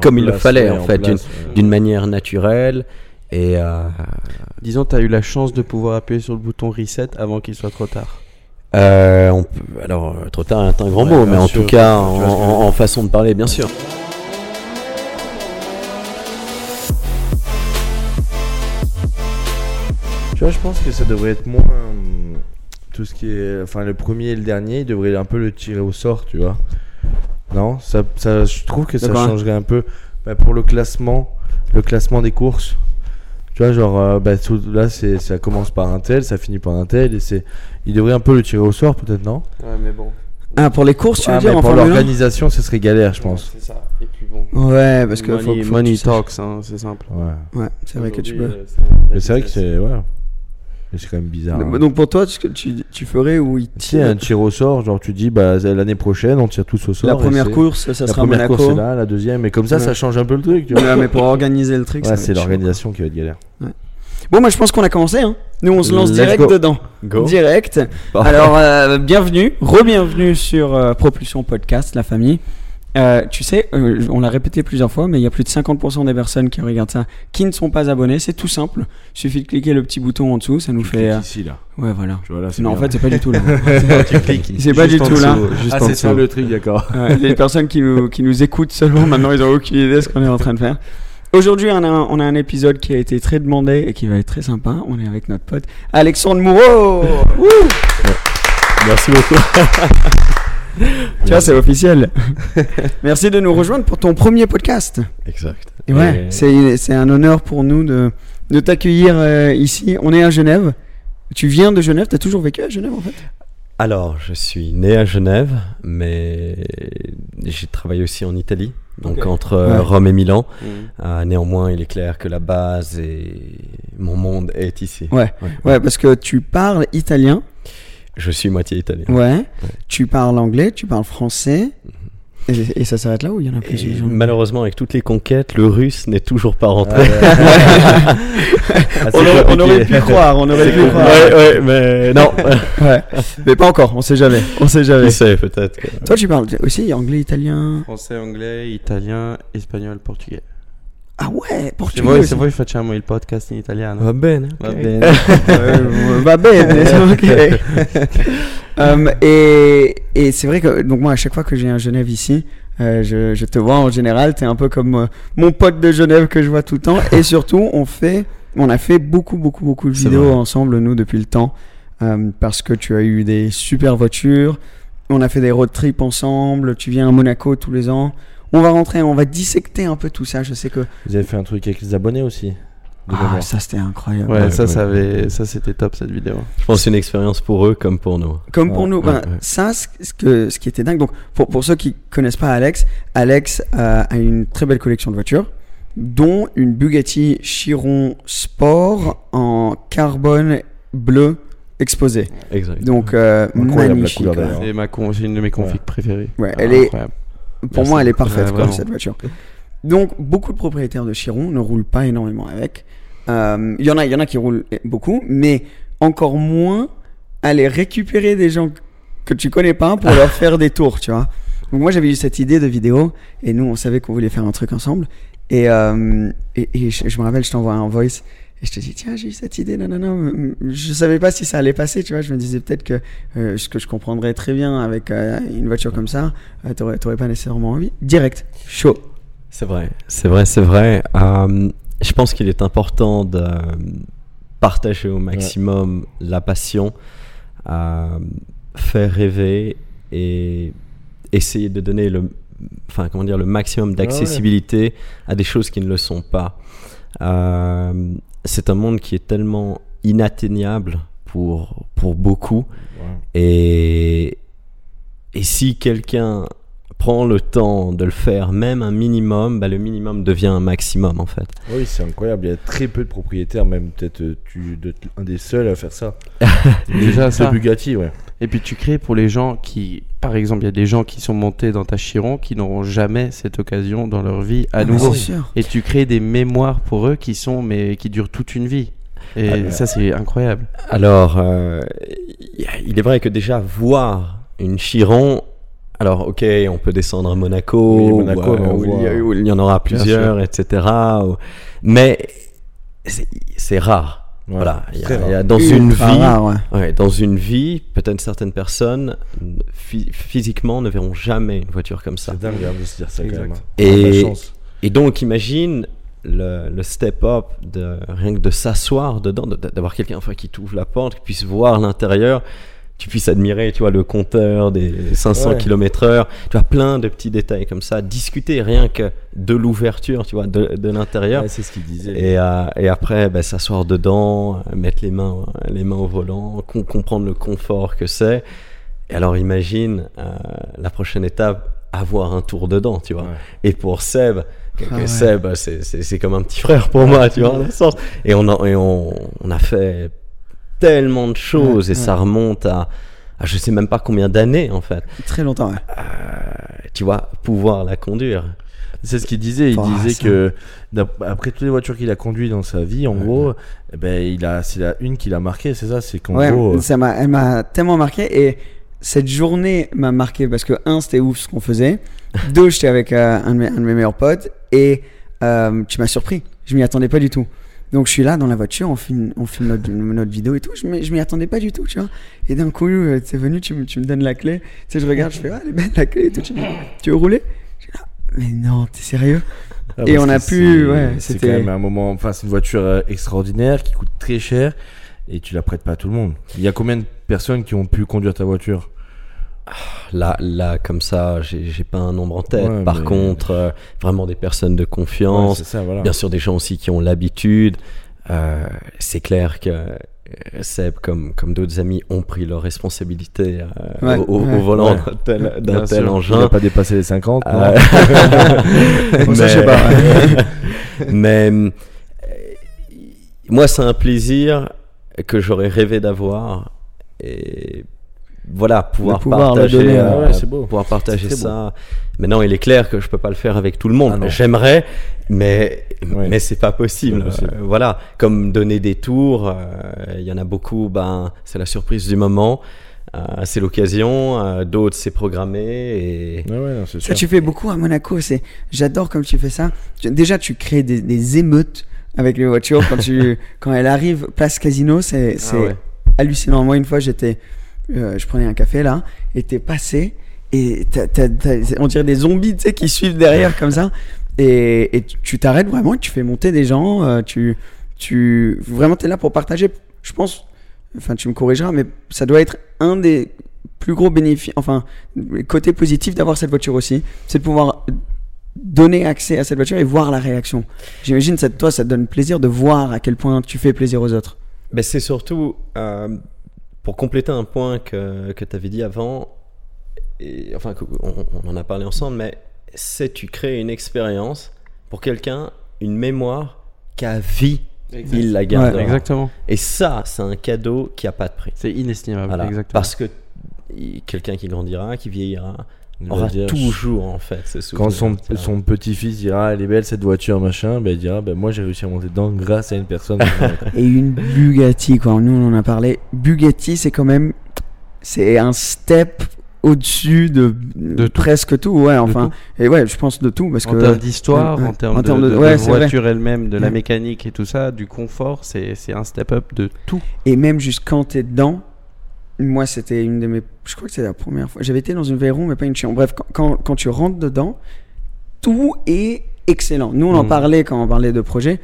comme il le fallait, ouais, en en fait, d'une ouais. manière naturelle. Et euh, Disons, tu as eu la chance de pouvoir appuyer sur le bouton reset avant qu'il soit trop tard. euh, on peut, alors, euh, trop tard est un grand Ouais, mot, mais en sûr. tout cas, en façon de parler, bien sûr. Tu vois, je pense que ça devrait être moins. hum, Tout ce qui est. Enfin, le premier et le dernier, il devrait un peu le tirer au sort, tu vois. Non ça, ça, Je trouve que ça changerait un peu. Bah, pour le classement, le classement des courses. Tu vois, genre, euh, bah, tout- là, c'est, ça commence par un tel, ça finit par un tel, et c'est. Il devrait un peu le tirer au sort, peut-être, non? Ouais, mais bon. Ah, pour les courses, tu veux Ah, dire mais en pour Formule 1 l'organisation, ce serait galère, je pense. C'est ça. Et puis bon. Ouais, parce que money, faut, faut que money tu saches. talks, hein, c'est simple. Ouais. Ouais, c'est vrai que tu peux. Aujourd'hui, euh, Mais c'est vrai que c'est. Ouais. C'est quand même bizarre. hein. Donc pour toi, ce que tu, tu ferais où il Tu sais, un tir au sort, genre tu dis, bah, l'année prochaine, on tire tous au sort. La première course, ça la sera première Monaco. course là, la deuxième, et comme ça, Ouais. ça change un peu le truc, tu vois. Ouais, mais pour organiser le truc, Ouais, c'est l'organisation qui va être galère. Bon, moi je pense qu'on a commencé. Hein. Nous, on se lance Let's direct go. dedans. Direct. Bon. Alors, euh, bienvenue, re-bienvenue sur euh, Propulsion Podcast, la famille. Euh, tu sais, euh, on l'a répété plusieurs fois, mais il y a plus de 50% des personnes qui regardent ça qui ne sont pas abonnés. C'est tout simple. Il suffit de cliquer le petit bouton en dessous, ça nous fait. euh, ici, là. Ouais, voilà. Tu vois, là, Non, en fait, c'est pas du tout là. C'est pas du tout là. dessous. Juste Ah, c'est ça le truc, d'accord. Les personnes qui nous, qui nous écoutent seulement, maintenant, ils ont aucune idée de ce qu'on est en train de faire. Aujourd'hui, on a, un, on a un épisode qui a été très demandé et qui va être très sympa. On est avec notre pote Alexandre Moureau. Merci beaucoup. Tu vois, c'est officiel. Merci de nous rejoindre pour ton premier podcast. Exact. Et ouais, c'est c'est un honneur pour nous de, de t'accueillir euh, ici. On est à Genève. Tu viens de Genève, t'as toujours vécu à Genève en fait? Alors, je suis né à Genève, mais j'ai travaillé aussi en Italie, donc entre euh, Ouais. Rome et Milan. Mhm. Euh, néanmoins, il est clair que la base et mon monde est ici. Ouais. Ouais, parce que tu parles italien. Je suis moitié italien. Ouais. Tu parles anglais, tu parles français. Et, et ça s'arrête là ou il y en a plus Et malheureusement, avec toutes les conquêtes, le russe n'est toujours pas rentré. on, aurait, on aurait pu croire, on aurait pu croire. ouais, ouais, mais non. Ouais. Mais pas encore, on sait jamais. On sait jamais. Qui sait, peut-être. Toi, tu parles aussi anglais, italien? Français, anglais, italien, espagnol, portugais. Ah ouais, Se portugais. voi, aussi. se voi facciamo il podcast in italiano. Va bene. Va ok. bene. Euh, va bene, ok. Euh, et et c'est vrai que donc moi à chaque fois que j'ai un Genève ici, euh, je, je te vois en général, t'es un peu comme euh, mon pote de Genève que je vois tout le temps. Et surtout, on fait, on a fait beaucoup beaucoup beaucoup de C'est vidéos vrai. ensemble nous depuis le temps euh, parce que tu as eu des super voitures. On a fait des road trips ensemble. Tu viens à Monaco tous les ans. On va rentrer, on va dissecter un peu tout ça. Je sais que Vous avez fait un truc avec les abonnés aussi. ah, ça c'était incroyable. Ouais, Ouais, ça, ouais. ça, avait, ça c'était top cette vidéo. Je pense que c'est une expérience pour eux comme pour nous. Comme pour nous, ouais, ben, ouais. ça, ce que, ce qui était dingue. Donc, pour, pour ceux qui connaissent pas Alex, Alex euh, a une très belle collection de voitures, dont une Bugatti Chiron Sport en carbone bleu exposé. Exact. Donc, euh, magnifique. couleur, ma con- c'est une de mes configs Ouais. préférées. Ouais, Ah, elle est, incroyable. Pour Merci. moi, elle est parfaite, Ouais, quoi, vraiment. cette voiture. Donc, beaucoup de propriétaires de Chiron ne roulent pas énormément avec. Euh, Il y en a, il y en a qui roulent beaucoup, mais encore moins aller récupérer des gens que tu connais pas pour leur faire des tours, tu vois. Donc moi, j'avais eu cette idée de vidéo et nous, on savait qu'on voulait faire un truc ensemble. Et, euh, et, et je, je me rappelle, je t'envoie un voice et je te dis, tiens, j'ai eu cette idée, non, non, non. Je savais pas si ça allait passer, tu vois. Je me disais peut-être que euh, ce que je comprendrais très bien avec euh, une voiture comme ça, euh, t'aurais t'aurais pas nécessairement envie. Direct, chaud. C'est vrai, c'est vrai, c'est vrai. Euh, je pense qu'il est important de partager au maximum la passion, faire rêver et essayer de donner le, enfin comment dire, le maximum d'accessibilité à des choses qui ne le sont pas. Euh, c'est un monde qui est tellement inatteignable pour, pour beaucoup. Et, et si quelqu'un prend le temps de le faire, même un minimum, bah, le minimum devient un maximum en fait. Oui, c'est incroyable. Il y a très peu de propriétaires, même peut-être euh, tu dois être un des seuls à faire ça. Déjà, C'est ça. Bugatti, ouais. Et puis tu crées pour les gens qui, par exemple, il y a des gens qui sont montés dans ta Chiron qui n'auront jamais cette occasion dans leur vie à Ah, nouveau. Et tu crées des mémoires pour eux qui sont, mais qui durent toute une vie. Et Ah, ça, c'est incroyable. Alors, euh, il est vrai que déjà voir une Chiron, alors ok, on peut descendre à Monaco, Oui, Monaco, ou, où il y a- voit- où il y en aura plusieurs, etc. ou- Mais c'est- rare. Ouais, Voilà, il y a- très il y a rare. dans une vie, rare, ouais. ouais, dans une vie, peut-être certaines personnes phy- physiquement ne verront jamais une voiture comme ça. C'est dingue hein, de se dire ça quand même. hein. Et- donc, imagine le, le step-up de rien que de s'asseoir dedans, de- d'avoir quelqu'un enfin, qui t'ouvre la porte, qui puisse voir l'intérieur, tu puisses admirer, tu vois, le compteur des 500 Ouais. km/h, tu vois, plein de petits détails comme ça, discuter rien que de l'ouverture, tu vois, de, de l'intérieur. Ouais, c'est ce qu'il disait. Et, euh, et après, bah, s'asseoir dedans, mettre les mains, les mains au volant, com- comprendre le confort que c'est. Et alors, imagine euh, la prochaine étape, avoir un tour dedans, tu vois. Ouais. Et pour Seb, Ah. Seb, c'est- c'est c'est comme un petit frère pour moi, tu vois, dans le sens. Et on a, et on, on a fait tellement de choses Ouais, et ça remonte à, à je sais même pas combien d'années, en fait. Très longtemps, ouais. Tu vois, pouvoir la conduire. C'est ce qu'il disait. Il Oh, disait ça. que après toutes les voitures qu'il a conduites dans sa vie, en gros, eh ben, il a, c'est la une qui l'a marqué, c'est ça. C'est qu'en Ouais, gros, euh, ça m'a, elle m'a tellement marqué et cette journée m'a marqué parce que un, c'était ouf ce qu'on faisait. Deux, j'étais avec euh, un, de mes, un de mes meilleurs potes et euh, tu m'as surpris. Je m'y attendais pas du tout. Donc je suis là dans la voiture, on filme, on filme notre, notre vidéo et tout. Je je m'y attendais pas du tout, tu vois. Et d'un coup, euh, t'es venu, tu, me- tu me donnes la clé. Tu sais, je regarde, je fais ah, elle est belle la clé et tout. Tu, tu veux rouler? Je dis, ah, Mais non, t'es sérieux? Ah, et on a pu, c'est- ouais, c'est c'était- quand même un moment. Enfin, c'est une voiture euh, extraordinaire qui coûte très cher et tu la prêtes pas à tout le monde. Il y a combien de personnes qui ont pu conduire ta voiture? Là, là, comme ça, j'ai pas un nombre en tête. Ouais, Par mais- contre, euh, vraiment des personnes de confiance, ça, voilà. bien sûr des gens aussi qui ont l'habitude. Euh, c'est clair que euh, Seb, comme, comme d'autres amis, ont pris leurs responsabilités euh, Ouais, au, volant d'un tel, tel sûr. Il n'a engin. pas dépassé les 50. non Euh, ça, je sais pas, mais moi, c'est un plaisir que j'aurais rêvé d'avoir. Et voilà, pouvoir, pouvoir le partager, donner, euh, ouais, c'est beau. pouvoir partager ça. Maintenant, il est clair que je peux pas le faire avec tout le monde. Ah. J'aimerais, mais Ouais. mais c'est pas possible. Euh, voilà, comme donner des tours, euh, il y en a beaucoup. Ben, c'est la surprise du moment. Euh, c'est l'occasion. euh, D'autres, c'est programmé. Et Ouais, ouais, non, c'est Ça, sûr. tu fais beaucoup à Monaco. C'est, j'adore comme tu fais ça. Déjà, tu crées des, des émeutes avec les voitures quand tu, quand elle arrive place Casino. C'est, c'est ouais. hallucinant. Moi, une fois, j'étais, euh, je prenais un café là, et t'es passé, et t'as- t'as- t'as- on dirait des zombies, tu sais, qui suivent derrière comme ça. Et, et tu- t'arrêtes vraiment, tu fais monter des gens. euh, tu, tu, vraiment, t'es là pour partager. Je pense, enfin, tu me corrigeras, mais ça doit être un des plus gros bénéfices, enfin, côté positif d'avoir cette voiture aussi, c'est de pouvoir donner accès à cette voiture et voir la réaction. J'imagine, toi, ça te donne plaisir de voir à quel point tu fais plaisir aux autres. Ben, c'est surtout euh, pour compléter un point que, que tu avais dit avant, et, enfin, que- on, on en a parlé ensemble, mais c'est tu crées une expérience pour quelqu'un, une mémoire qu'à vie, il la gardera? Exactement. Et ça, c'est un cadeau qui a pas de prix. C'est inestimable. Voilà. Exactement. Parce que quelqu'un qui grandira, qui vieillira, Il va aura dire, toujours en fait ce Quand son, son petit-fils dira Elle est belle cette voiture, machin, ben, il dira ben, Moi j'ai réussi à monter dedans grâce à une personne. Et une Bugatti, quoi. Nous, on en a parlé. Bugatti, c'est quand même, c'est un step au-dessus de, De tout. presque tout, ouais, enfin. Et ouais, je pense de tout parce En que. termes d'histoire, Ouais, en termes En de, ouais, voiture elle-même, de la mécanique et tout ça, du confort, c'est un step-up de tout. Et même juste quand t'es dedans, moi c'était une de mes. Je crois que c'est la première fois. J'avais été dans une Veyron, mais pas une Chiron. Bref, quand, quand, quand tu rentres dedans, tout est excellent. Nous, on en Mhm. parlait quand on parlait de projet.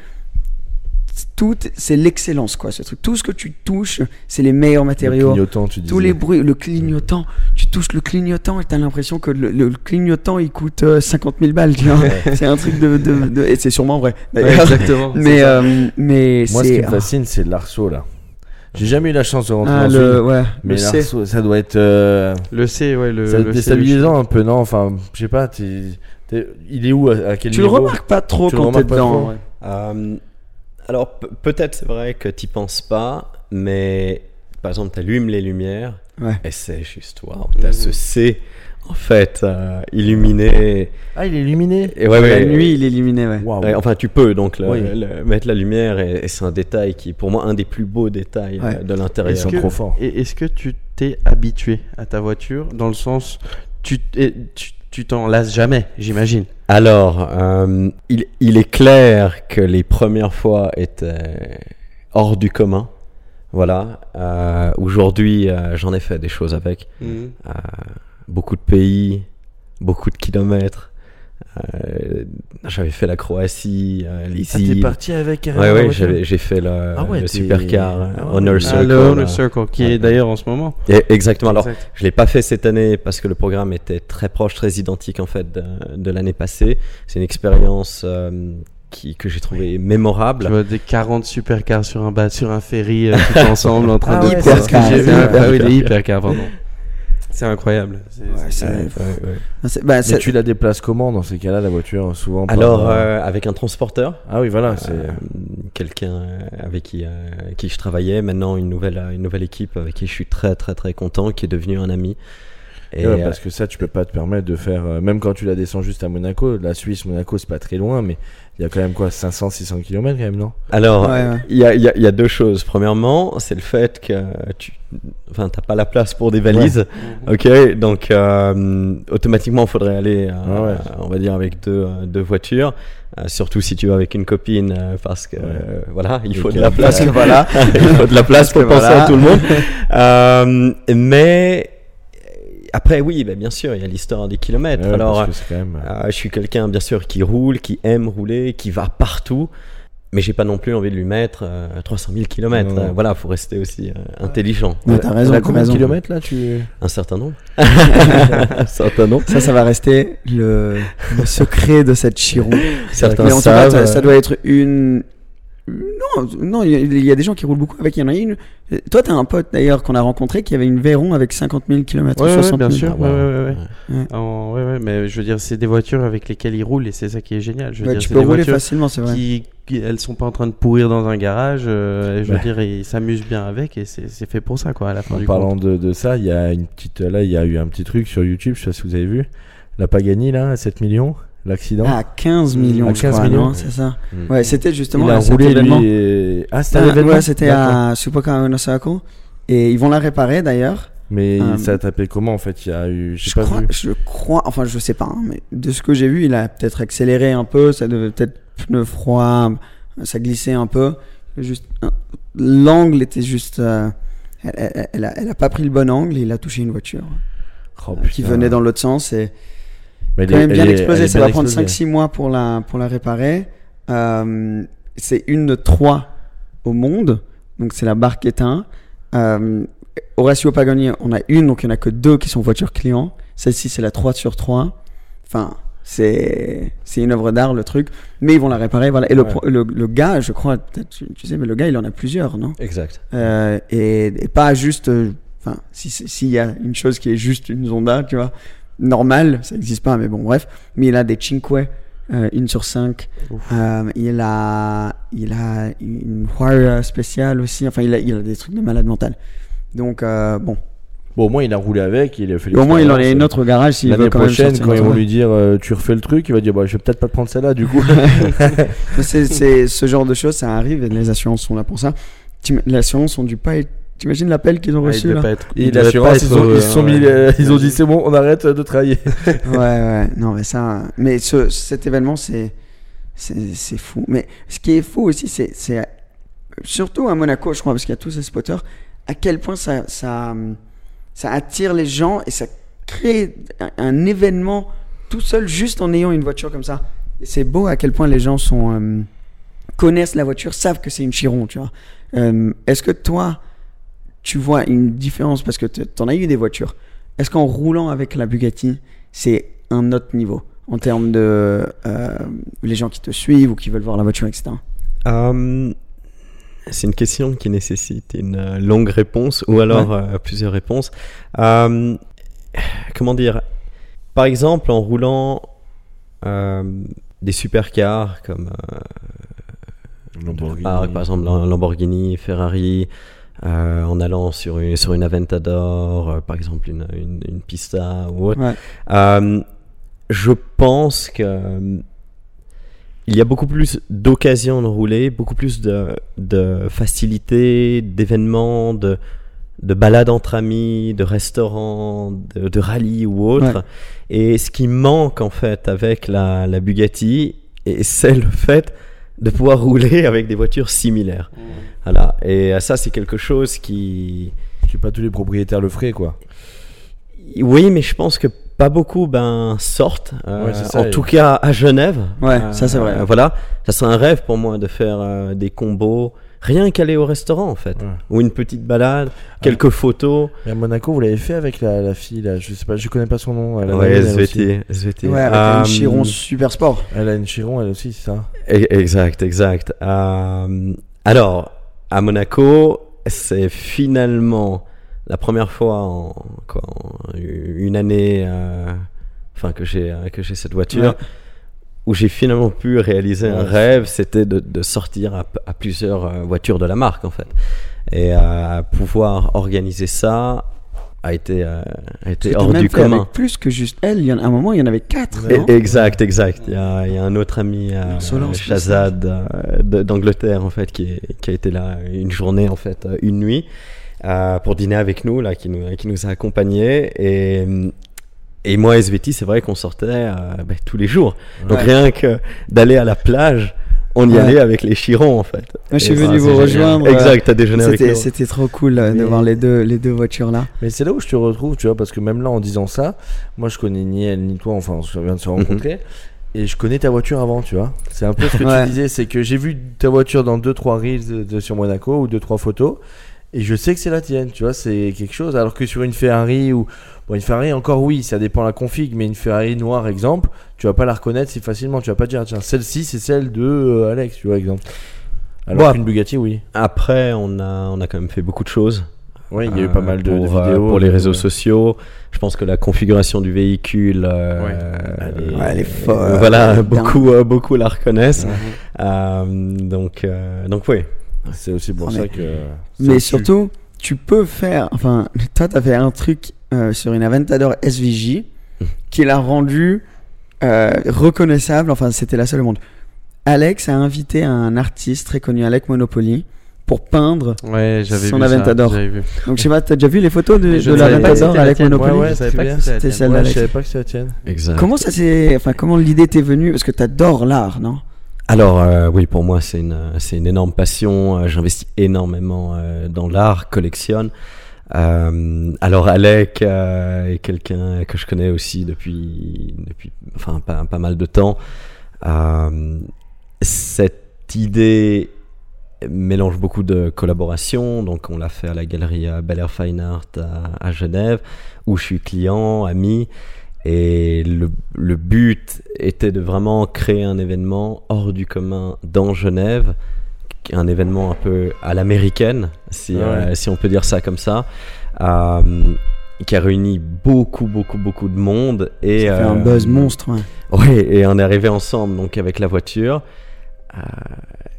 Tout, c'est l'excellence, quoi, ce truc. Tout ce que tu touches, c'est les meilleurs Le matériaux. clignotant, tu Tous disais. les bruits, le clignotant, tu touches le clignotant et t'as l'impression que le, le clignotant il coûte euh, 50 000 balles, tu vois. c'est un truc de, de, de- Et c'est sûrement vrai. d'ailleurs. exactement. mais, euh, mais Moi, ce qui me fascine, c'est l'arceau là. J'ai jamais eu la chance de rentrer Ah, dans le, une. ouais, Mais le C. ça doit être. euh, Le C, ouais, le. ça doit le être C, déstabilisant un peu, non Enfin, je sais pas. Il est où à, à quel Tu le niveau remarques pas trop Tu le quand t'es dedans. trop ouais. Euh, alors pe- peut-être c'est vrai que tu penses pas, mais par exemple tu allumes les lumières Ouais. et c'est juste waouh, t'as ce C en fait euh, illuminé. Ah, il est illuminé Et ouais, La ouais, nuit, il est illuminé, ouais. Enfin, tu peux donc le- Oui. le- mettre la lumière et, et c'est un détail qui est pour moi un des plus beaux détails Ouais. euh, de l'intérieur. Ils sont que- trop forts. Et est-ce que tu t'es habitué à ta voiture dans le sens tu et tu tu t'en lasses jamais, j'imagine? Alors, euh, il, il est clair que les premières fois étaient hors du commun. Voilà. Euh, Aujourd'hui, euh, j'en ai fait des choses avec. Euh, beaucoup de pays, beaucoup de kilomètres. Euh, j'avais fait la Croatie, euh, les Ah, t'es parti avec Ouais, carrément la ouais, j'ai fait le, Ah ouais, le supercar euh, Ah ouais. Honor Ah, Circle. Ah, le Honor. Circle, qui Ouais. est d'ailleurs en ce moment. Et- exactement. Alors, Exact. je l'ai pas fait cette année parce que le programme était très proche, très identique en fait de, de l'année passée. C'est une expérience euh, qui, que j'ai trouvé mémorable. Tu vois des 40 supercars sur un bas, sur un ferry, euh, tout ensemble en train Ah de ouais, c'est c'est ce que hyper j'ai vu. car, Ah oui, hyper les hypercars, pardon. C'est incroyable. C'est- Ouais, Ouais, bah, Mais tu la déplaces comment dans ces cas-là, la voiture Souvent par- Alors, euh, avec un transporteur, Ah oui, voilà. c'est euh, quelqu'un euh, avec qui, euh, qui je travaillais, maintenant une nouvelle, euh, une nouvelle équipe avec qui je suis très très très content, qui est devenu un ami. Et, ouais, euh, parce que ça, tu peux pas te permettre de faire. euh, même quand tu la descends juste à Monaco, la Suisse, Monaco, c'est pas très loin, mais il y a quand même quoi 500, 600 km quand même, non? Alors, Ouais, ouais. il y, a, il y a- il y a deux choses. Premièrement, c'est le fait que tu enfin, t'as pas la place pour des valises. Ok, donc euh, automatiquement, il faudrait aller, euh, Ah ouais. on va dire, avec deux, euh, deux voitures. Euh, surtout si tu vas avec une copine, euh, parce que Ouais. euh, voilà, il faut de que- la place. Voilà. il faut de la place pour penser voilà. à tout le monde. Euh, mais après, oui, ben, bien sûr, il y a l'histoire des kilomètres. Ouais, Alors, que même. euh, euh, je suis quelqu'un, bien sûr, qui roule, qui aime rouler, qui va partout. Mais j'ai pas non plus envie de lui mettre euh, 300 000 km. Non, non. voilà, faut rester aussi euh, intelligent. Ouais, t'as raison, Elle a t'as combien de kilomètres là tu... Un certain nombre. un certain nombre. Ça, ça va rester le, le secret de cette Chiron. Certains savent. ça, ça doit être une. Non, non, il y, a- il y a des gens qui roulent beaucoup avec. Il y en a une. Toi, t'as un pote d'ailleurs qu'on a rencontré qui avait une Veyron avec 50 000 km. Ouais, ouais, 60 000. bien sûr. Ah, ouais, ouais, ouais, Ouais. ouais. Ouais, ouais, mais je veux dire, c'est des voitures avec lesquelles ils roulent et c'est ça qui est génial. Je veux Ouais, dire, tu c'est peux des rouler voitures facilement, c'est vrai. qui, qui- elles sont pas en train de pourrir dans un garage. euh, et je veux Ouais. dire, ils s'amusent bien avec et c'est fait pour ça, quoi, à la fin En du parlant de, de ça, il y a une petite. Là, il y a eu un petit truc sur YouTube, je sais pas si vous avez vu. La Pagani là, à 7 millions, l'accident. Ah, 15 millions, À je 15 crois, millions. c'est ça. Mm. Ouais, c'était justement il a à roulé lui. et- Ah, c'était Ah, ouais, c'était à. Et ils vont la réparer d'ailleurs. Mais Euh, ça a tapé comment en fait? Il y a eu. Je pas crois, vu. je crois, enfin je sais pas, hein, mais de ce que j'ai vu, il a peut-être accéléré un peu, ça devait peut-être pneu froid, ça glissait un peu. Juste, un- l'angle était juste, euh, elle, elle- elle a, elle a pas pris le bon angle, et il a touché une voiture Oh, euh, qui venait dans l'autre sens et Mais quand même bien est- explosé. elle est Ça va prendre explosée. 5-6 mois pour la, pour la réparer. Euh, c'est une de trois au monde, donc c'est la barque éteinte. Euh, Horacio Pagani, on a une, donc il n'y en a que deux qui sont voitures clients. Celle-ci, c'est la 3 sur 3. Enfin, c'est c'est une œuvre d'art, le truc. Mais ils vont la réparer, voilà. Et le, Ouais. le, le gars, je crois, tu, tu sais, mais le gars, il en a plusieurs, non? Exact. Euh, et, et pas juste. euh, Enfin, si c'est- s'il y a une chose qui est juste une Zonda, tu vois, normale, ça n'existe pas, mais bon, bref. Mais il a des Cinque, euh, une sur cinq. Euh, il a, il a une Warrior spéciale aussi. Enfin, il a, il a des trucs de malade mental. Donc, euh, bon. Bon, au moins il a roulé avec, il a fait au moins, il en a une autre au garage s'il veut quand prochaine, quand ils vont lui dire tu refais le truc, il va dire bah, je vais peut-être pas te prendre celle-là du coup. C'est, c'est ce genre de choses, ça arrive et les assurances sont là pour ça. Les assurances ont dû pas être T'imagines l'appel qu'ils ont Ah, il reçu là être- Et l'assurance, ils, ouais. euh, ils ont dit c'est bon, on arrête de travailler. Ouais, ouais, non, mais ça. Mais ce, cet événement, c'est. C'est c'est fou. Mais ce qui est fou aussi, c'est. c'est Surtout à Monaco, je crois, parce qu'il y a tous ces spotters, à quel point ça, ça, ça attire les gens et ça crée un, un événement tout seul, juste en ayant une voiture comme ça. C'est beau à quel point les gens sont. euh, connaissent la voiture, savent que c'est une Chiron, tu vois. Euh, Est-ce que toi, tu vois une différence parce que tu en as eu des voitures. Est-ce qu'en roulant avec la Bugatti, c'est un autre niveau en termes de euh, les gens qui te suivent ou qui veulent voir la voiture, etc. Euh, c'est une question qui nécessite une euh, longue réponse ou alors euh, plusieurs réponses. Comment dire? Par exemple, en roulant euh, des supercars comme euh, par, par exemple Lamborghini, Ferrari, euh, en allant sur une, sur une Aventador, euh, par exemple une, une, une Pista ou autre. Ouais. Euh, je pense que il y a beaucoup plus d'occasions de rouler, beaucoup plus de, de facilité, d'événements, de, de balades entre amis, de restaurants, de, de rallyes ou autre. Ouais. Et ce qui manque en fait avec la, la Bugatti, et c'est le fait de pouvoir rouler avec des voitures similaires. Voilà. Et euh, ça, c'est quelque chose qui. Que pas tous les propriétaires le feraient, quoi. Oui, mais je pense que pas beaucoup ben, sortent. euh, Ouais, c'est ça, en et- tout cas, à Genève. Ouais, ça, c'est vrai. Euh, voilà. Ça serait un rêve pour moi de faire euh, des combos. Rien qu'aller au restaurant, en fait. Ouais. Ou une petite balade, quelques photos. Et à Monaco, vous l'avez fait avec la, la fille, là? Je sais pas, je connais pas son nom. Elle a, Ouais, elle aussi. SVT. SVT. Ouais, avec Euh, une Chiron Super Sport. Elle a une Chiron, elle aussi, c'est ça? E- Exact, exact. Euh, alors, à Monaco, c'est finalement la première fois en, quoi, en une année, euh, enfin que j'ai euh, que j'ai cette voiture, Ouais. Où j'ai finalement pu réaliser un rêve, c'était de, de sortir à, à plusieurs euh, voitures de la marque en fait, et euh, pouvoir organiser ça a été euh, a été hors même du commun. avec plus que juste elle. Il y en, à un moment, il y en avait quatre. Et- Exact, exact. Il y a, il y a un autre ami, euh, Solence, Shazad, euh, d'Angleterre, en fait, qui, est- qui a été là une journée, en fait, une nuit, pour dîner avec nous, là, qui nous, qui nous a accompagnés. Et, et moi, SVT, c'est vrai qu'on sortait euh, ben, tous les jours. Donc Ouais. rien que d'aller à la plage, on y Ouais. allait avec les chirons, en fait. Moi, je suis venu vous rejoindre. Exact, t'as déjeuné avec nous. c'était trop cool euh, de voir les deux, les deux voitures là. Mais c'est là où je te retrouve, tu vois, parce que même là, en disant ça, moi, je connais ni elle ni toi, enfin, on vient de se rencontrer. Et je connais ta voiture avant, tu vois. C'est un peu ce que Ouais. tu disais, c'est que j'ai vu ta voiture dans 2-3 reels de, de- sur Monaco ou 2-3 photos. Et je sais que c'est la tienne, tu vois, c'est quelque chose. Alors que sur une Ferrari ou. Bon, une Ferrari, encore oui, ça dépend de la config, mais une Ferrari noire, exemple, tu vas pas la reconnaître si facilement. Tu vas pas dire, tiens, celle-ci, c'est celle de euh, Alex, tu vois, exemple. Alors Bon. qu'une Bugatti, oui. Après, on a, on a quand même fait beaucoup de choses. Oui, il y a eu Euh, pas mal de, pour, euh, vidéos. pour les réseaux sociaux. Je pense que la configuration du véhicule, euh, Ouais. elle est- Ouais, elle est folle. euh, voilà, beaucoup, euh, beaucoup la reconnaissent. Euh, donc, euh, donc oui. C'est aussi pour ça que. Mais ça surtout, tu peux faire. Enfin, toi, t'as fait un truc euh, sur une Aventador SVJ qui l'a rendu euh, reconnaissable. Enfin, c'était la seule au monde. Alex a invité un artiste très connu, Alec Monopoly, pour peindre. Ouais, j'avais Son vu ça, Aventador. j'avais vu. Donc, je sais pas, t'as déjà vu les photos de, de l'Aventador c'était la. Monopoly Ouais, ouais, Je savais pas que bien. c'était celle Ouais, je d'Alex. savais pas que c'était la tienne. Exact. Comment ça s'est. Enfin, comment l'idée t'est venue? Parce que t'adores l'art, non? Alors euh, oui, pour moi c'est une une énorme passion. Euh, J'investis énormément euh, dans l'art, collectionne. Euh, alors Alec euh, est quelqu'un que je connais aussi depuis depuis enfin pas, mal de temps. Cette idée mélange beaucoup de collaborations. Donc on l'a fait à la galerie euh, Bel Air Fine Art à, à Genève, où je suis client, ami. Et le, le but était de vraiment créer un événement hors du commun dans Genève, un événement un peu à l'américaine, si, Ouais. euh, si on peut dire ça comme ça, euh, qui a réuni beaucoup, beaucoup, beaucoup de monde. Et, Ça fait un euh, buzz monstre. ouais. oui, et on est arrivé ensemble donc avec la voiture.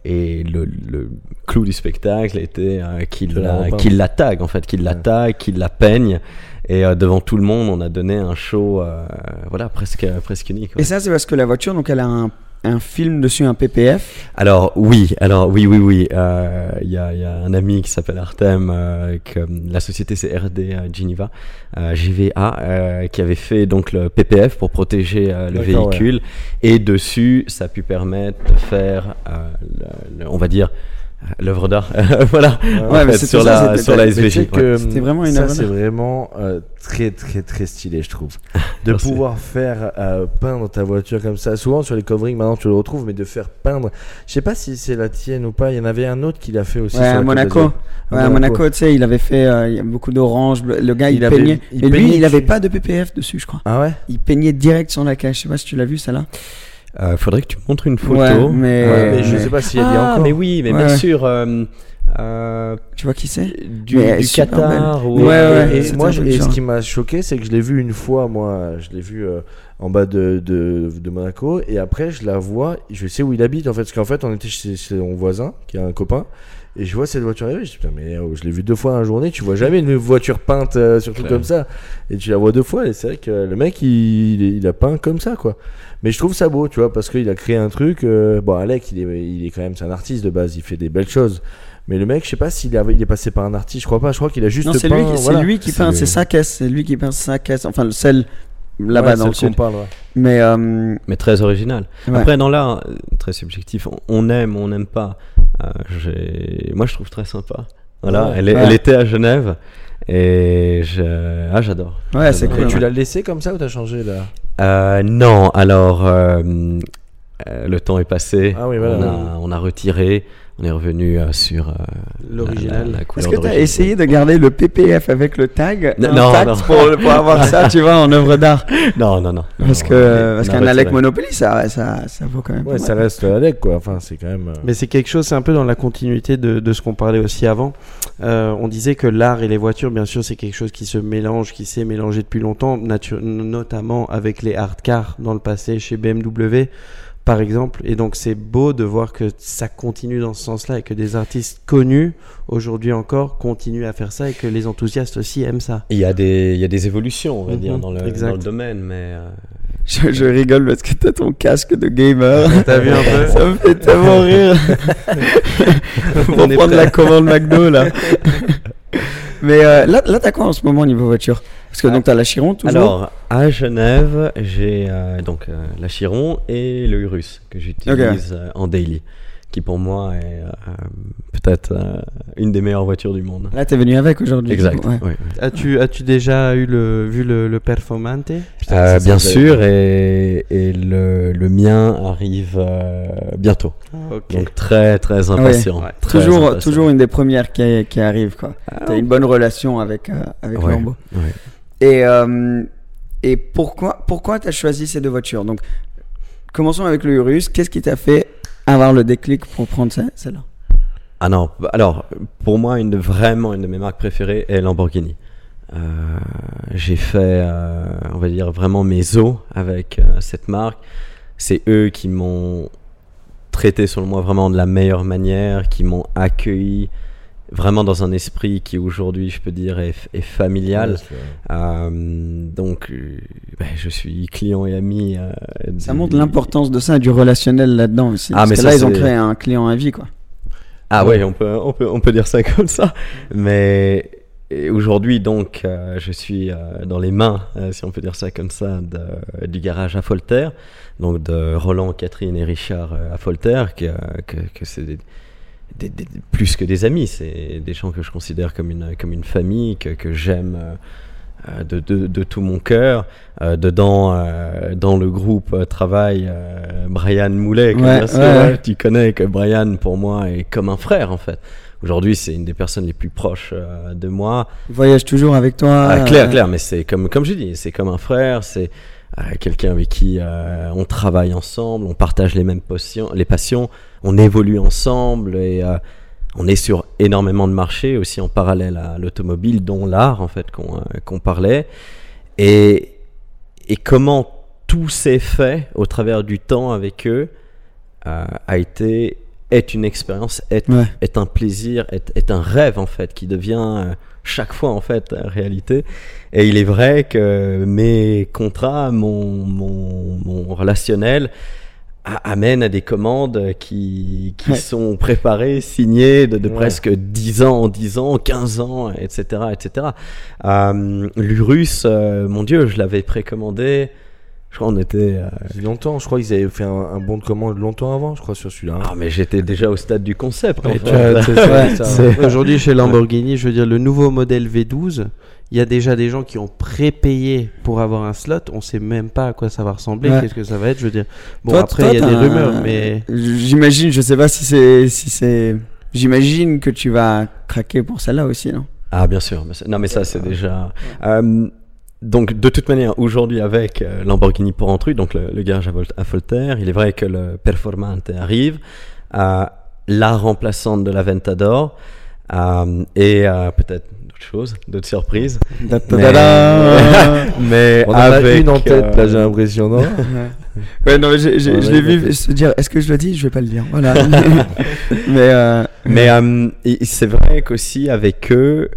et le, le clou du spectacle était qu'il la qu'il la en fait, qu'il la Ouais. tag, qu'il la peigne. Et euh, devant tout le monde, on a donné un show, euh, voilà, presque presque unique. ouais. Et ça, c'est parce que la voiture, donc, elle a un, un film dessus, un PPF. Alors oui, alors oui, oui, oui. euh, Il y, a, il y a un ami qui s'appelle Artem, euh, que la société c'est RD euh, Geneva, GVA, qui avait fait donc le PPF pour protéger le véhicule. Et dessus, ça a pu permettre de faire, le- le- on va dire, l'œuvre d'art. voilà. Ouais, mais fait, sur ça, la sur la Mais tu sais SVG. que, C'était vraiment une ça œuvre c'est vraiment euh, très très très stylé je trouve de pouvoir faire euh, peindre ta voiture comme ça souvent sur les coverings maintenant tu le retrouves mais de faire peindre je sais pas si c'est la tienne ou pas il y en avait un autre qui l'a fait aussi Ouais, sur à Monaco. Ouais, à Monaco, tu sais, il avait fait euh, beaucoup d'orange. Le gars, il, Il avait- peignait. il et lui, il avait pas de PPF dessus, je crois. ah ouais? Il peignait direct sur la caisse. Je sais pas si tu l'as vu, celle-là. Euh, faudrait que tu montres une photo. Ouais, mais, Ouais, mais je sais pas si elle y a Ah, encore. mais oui, mais Ouais, bien sûr. euh, euh, Tu vois qui c'est? du, du Qatar ou Ouais, ouais. et c'était moi je- et ce qui m'a choqué c'est que je l'ai vu une fois moi. Je l'ai vu euh, en bas de, de, de Monaco. Et après je la vois je sais où il habite en fait. Parce qu'en fait on était chez, chez mon voisin qui a un copain. Et je vois cette voiture arriver. Je dis putain mais oh, je l'ai vu deux fois dans la journée. Tu vois jamais une voiture peinte euh, surtout comme ça. Et tu la vois deux fois. Et c'est vrai que le mec il, il, il a peint comme ça quoi mais je trouve ça beau tu vois parce qu'il a créé un truc euh, bon Alec il est, il est quand même c'est un artiste de base il fait des belles choses mais le mec je sais pas s'il a- il est passé par un artiste je crois pas je crois qu'il a juste Non, c'est peint lui, voilà. lui qui C'est peint. C'est sa caisse. C'est lui qui peint sa caisse. Enfin, le celle là-bas Ouais, dans le sud. parle, ouais. Mais euh, mais très original. ouais. Après, dans l'art, euh, très subjectif, on- aime, on n'aime pas. Euh, j'ai- Moi, je trouve très sympa. Voilà, Ouais. elle, est- Ouais. elle était à Genève et je... ah, j'adore. Ouais, c'est J'adore. Et cool. tu l'as laissé comme ça ou t'as changé là? Euh, non, alors euh, euh, le temps est passé. Ah oui, voilà. on, a, on a retiré. On est revenu euh, sur euh, L'original. la- la Est-ce que tu as essayé de garder le PPF avec le tag Non, non. Pour, pour avoir ça, tu vois, en œuvre d'art? Non, non, non. Parce que parce qu'un Alec. Monopoly, ça, ça, ça vaut quand même. Ouais, ça mal. reste Alec quoi. Enfin, c'est quand même. Mais c'est quelque chose, c'est un peu dans la continuité de, de ce qu'on parlait aussi avant. Euh, on disait que l'art et les voitures, bien sûr, c'est quelque chose qui se mélange, qui s'est mélangé depuis longtemps, notamment avec les hard cars dans le passé chez BMW, par exemple. Et donc c'est beau de voir que ça continue dans ce sens-là et que des artistes connus, aujourd'hui encore, continuent à faire ça et que les enthousiastes aussi aiment ça. Il y, a des, il y a des évolutions, on va Mhm, dire, dans le, exact. dans le domaine, mais euh, Je, je rigole parce que t'as ton casque de gamer. T'as vu un peu Ça me fait tellement rire. Pour On est prendre prêt. la commande McDo là. Mais euh, là, là t'as quoi en ce moment niveau voiture? Parce que donc t'as la Chiron toujours. Alors, à Genève, j'ai euh, donc euh, la Chiron et le Urus que j'utilise euh, en daily, qui pour moi est euh, peut-être euh, une des meilleures voitures du monde. Là t'es venu avec aujourd'hui. Exact. Ouais. As-tu as-tu déjà eu le vu le, le Performante? Putain, Euh, bien sûr, et, et le, le mien arrive euh, bientôt. Ok. Donc très très impatient. Ouais. Très Toujours, impatient. toujours une des premières qui, qui arrive quoi. T'as une bonne relation avec euh, avec Ouais, Lambo. Et euh, et pourquoi pourquoi t'as choisi ces deux voitures? Donc commençons avec le Urus. Qu'est-ce qui t'a fait avoir le déclic pour prendre ce- celle-là? Ah non, alors pour moi, une vraiment une de mes marques préférées est Lamborghini. Euh, j'ai fait, euh, on va dire, vraiment mes os avec cette marque. C'est eux qui m'ont traité, selon moi, vraiment de la meilleure manière, qui m'ont accueilli vraiment dans un esprit qui aujourd'hui, je peux dire, est, est familial. Euh, donc, euh, ben, je suis client et ami. euh, Ça montre l'importance de ça, du relationnel là-dedans aussi. Ah, Parce mais que ça, là, ils ont c'est- créé un client à vie, quoi. Ah ouais, on peut, on peut, on peut dire ça comme ça. Mais aujourd'hui, donc, euh, je suis euh, dans les mains, euh, si on peut dire ça comme ça, de- du garage à Folter, donc de Roland, Catherine et Richard euh, à Folter, que, que, que c'est des- des- des- plus que des amis, c'est des gens que je considère comme une, comme une famille, que, que j'aime euh, euh, de, de, de tout mon cœur. Euh, dedans, euh, dans le groupe euh, travaille euh, Brian Moulet, que Ouais, bien sûr, ouais, ouais. tu connais, que Brian pour moi est comme un frère en fait. Aujourd'hui, c'est une des personnes les plus proches euh, de moi. Ils voyagent toujours avec toi. Ah, clair, clair, mais c'est comme, comme j'ai dit, c'est comme un frère, c'est quelqu'un avec qui euh, on travaille ensemble, on partage les mêmes passions, les passions, on évolue ensemble et euh, on est sur énormément de marchés aussi en parallèle à l'automobile, dont l'art en fait qu'on euh, qu'on parlait. Et, et comment tout s'est fait au travers du temps avec eux euh, a été est une expérience, est, Ouais. est un plaisir, est, est un rêve en fait qui devient euh, chaque fois en fait euh, réalité. Et il est vrai que mes contrats, mon, mon, mon relationnel a- amène à des commandes qui, qui Ouais. sont préparées, signées de, de Ouais. presque 10 ans, 10 ans, 15 ans, etc. etc. Euh, L'Urus, euh, mon Dieu, je l'avais précommandé. Je crois qu'on était. euh, longtemps, je crois qu'ils avaient fait un, un bon de commande longtemps avant, je crois, sur celui-là. Ah, mais j'étais déjà au stade du concept. Ouais, Aujourd'hui, chez Lamborghini, je veux dire, le nouveau modèle V12, il y a déjà des gens qui ont prépayé pour avoir un slot. On sait même pas à quoi ça va ressembler, Ouais. qu'est-ce que ça va être. Je veux dire, bon, Toi- après, il y a des rumeurs, mais. J'imagine, je sais pas si c'est. Si c'est... J'imagine que tu vas craquer pour celle-là aussi, non? Ah, bien sûr. non, mais ça, c'est déjà. Euh, donc, de toute manière, aujourd'hui, avec euh, Lamborghini Porrentruy, donc le, le garage à, Vol- à Voltaire, il est vrai que le Performante arrive, euh, la remplaçante de la Ventador, euh, et euh, peut-être d'autres choses, d'autres surprises. Mais, On en a avec, une en tête, là, j'ai euh, l'impression, non Ouais, non, Ouais, je l'ai vu se dire est-ce que je le dis? Je vais pas le dire. Voilà. mais. Euh, Mais euh, c'est vrai qu'aussi avec eux,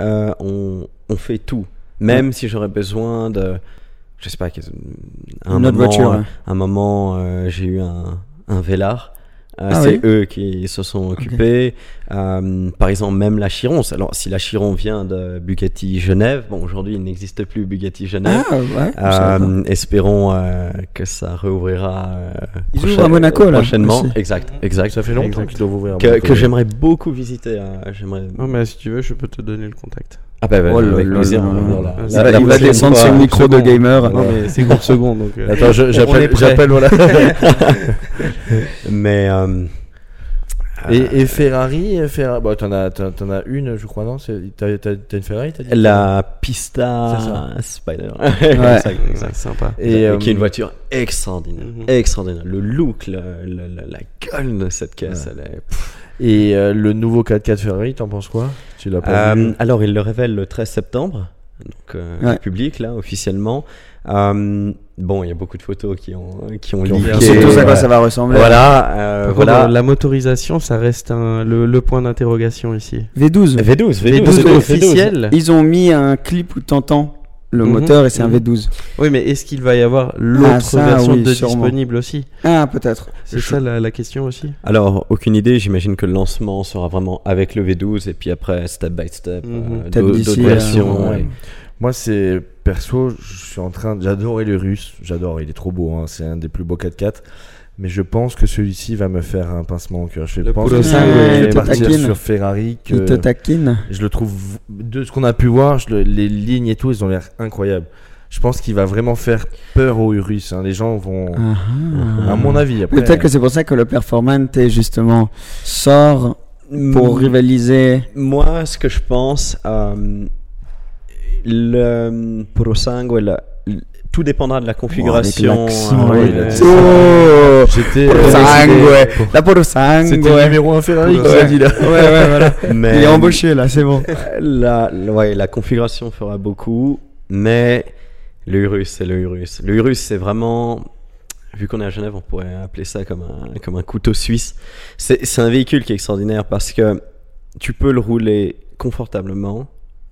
euh, on, on fait tout. Même si j'aurais besoin de, je sais pas, un Une autre moment, voiture, euh, un moment, euh, j'ai eu un, un Velar. Euh, Ah c'est oui eux qui se sont occupés. Euh, par exemple, même la Chiron. Alors, si la Chiron vient de Bugatti Genève, bon, aujourd'hui, il n'existe plus Bugatti Genève. Ah, ouais. Euh, espérons euh, que ça réouvrira euh, Ils ouvrent à Monaco, là, prochainement. aussi. Exact, exact. Ça fait longtemps qu'ils doivent ouvrir. à Que, Monaco. que j'aimerais beaucoup visiter. euh, j'aimerais. Non, mais si tu veux, je peux te donner le contact. Ah bah, bah, Oh là avec plaisir. il va descendre le micro de gamer. Non, mais c'est groupe seconde, donc. euh, Attends, j'appelle, j'appelle, voilà. Mais euh, et, et Ferrari, euh, Ferrari, bon, t'en as, t'en, t'en as une, je crois, non? C'est- T'as, t'as, t'as une Ferrari, t'as dit? La Pista C'est ça. Spider. Ouais. exact, Ouais, exact. sympa. Et, euh, qui est une voiture extraordinaire, Mhm. extraordinaire. Le look, le- le- le- la gueule de cette caisse, elle est. Et euh, le nouveau 4x4 Ferrari, t'en penses quoi? Tu l'as pas Euh, vu? alors, il le révèle le 13 septembre, donc euh, Ouais. public là, officiellement. Euh, bon, il y a beaucoup de photos qui ont qui ont Qui ont leaké. fait un C'est tout ça à quoi ça va ressembler. Voilà, euh, voilà. contre, la motorisation, ça reste un- le, le point d'interrogation ici. V12. V12, V12, V12 V12. officiel Ils ont mis un clip où t'entends le Mhm, moteur et c'est un mhm. V12. Oui, mais est-ce qu'il va y avoir l'autre ça, version oui, de sûrement. disponible aussi? Ah, peut-être. C'est ça la, la question aussi Alors, aucune idée. J'imagine que le lancement sera vraiment avec le V12 et puis après, step by step, Mhm. euh, d'autres euh, versions. ouais. et- Moi, c'est perso, je suis en train. J'adorais le russe, j'adore, il est trop beau, hein, c'est un des plus beaux 4x4. Mais je pense que celui-ci va me faire un pincement au cœur. Je Le pense que je ouais, partir taquine. sur Ferrari. Que te je le trouve, de ce qu'on a pu voir, je le- les lignes et tout, ils ont l'air incroyables. Je pense qu'il va vraiment faire peur aux Russes. hein. Les gens vont, Ah, à mon avis, après. Peut-être que c'est pour ça que le Performante justement sort pour rivaliser. Moi, ce que je pense, euh, le Pro Sangue, la- l- tout dépendra de la configuration. l'accent. Oh J'étais. Euh, sangue La Puro sangue C'était le numéro 1 Ferrari qui dit là. Ouais, ouais, voilà. mais Il est embauché là, c'est bon. la, ouais, la configuration fera beaucoup, mais le Urus, c'est le Urus. Le Urus, c'est vraiment, vu qu'on est à Genève, on pourrait appeler ça comme un, comme un couteau suisse. C'est c'est un véhicule qui est extraordinaire parce que tu peux le rouler confortablement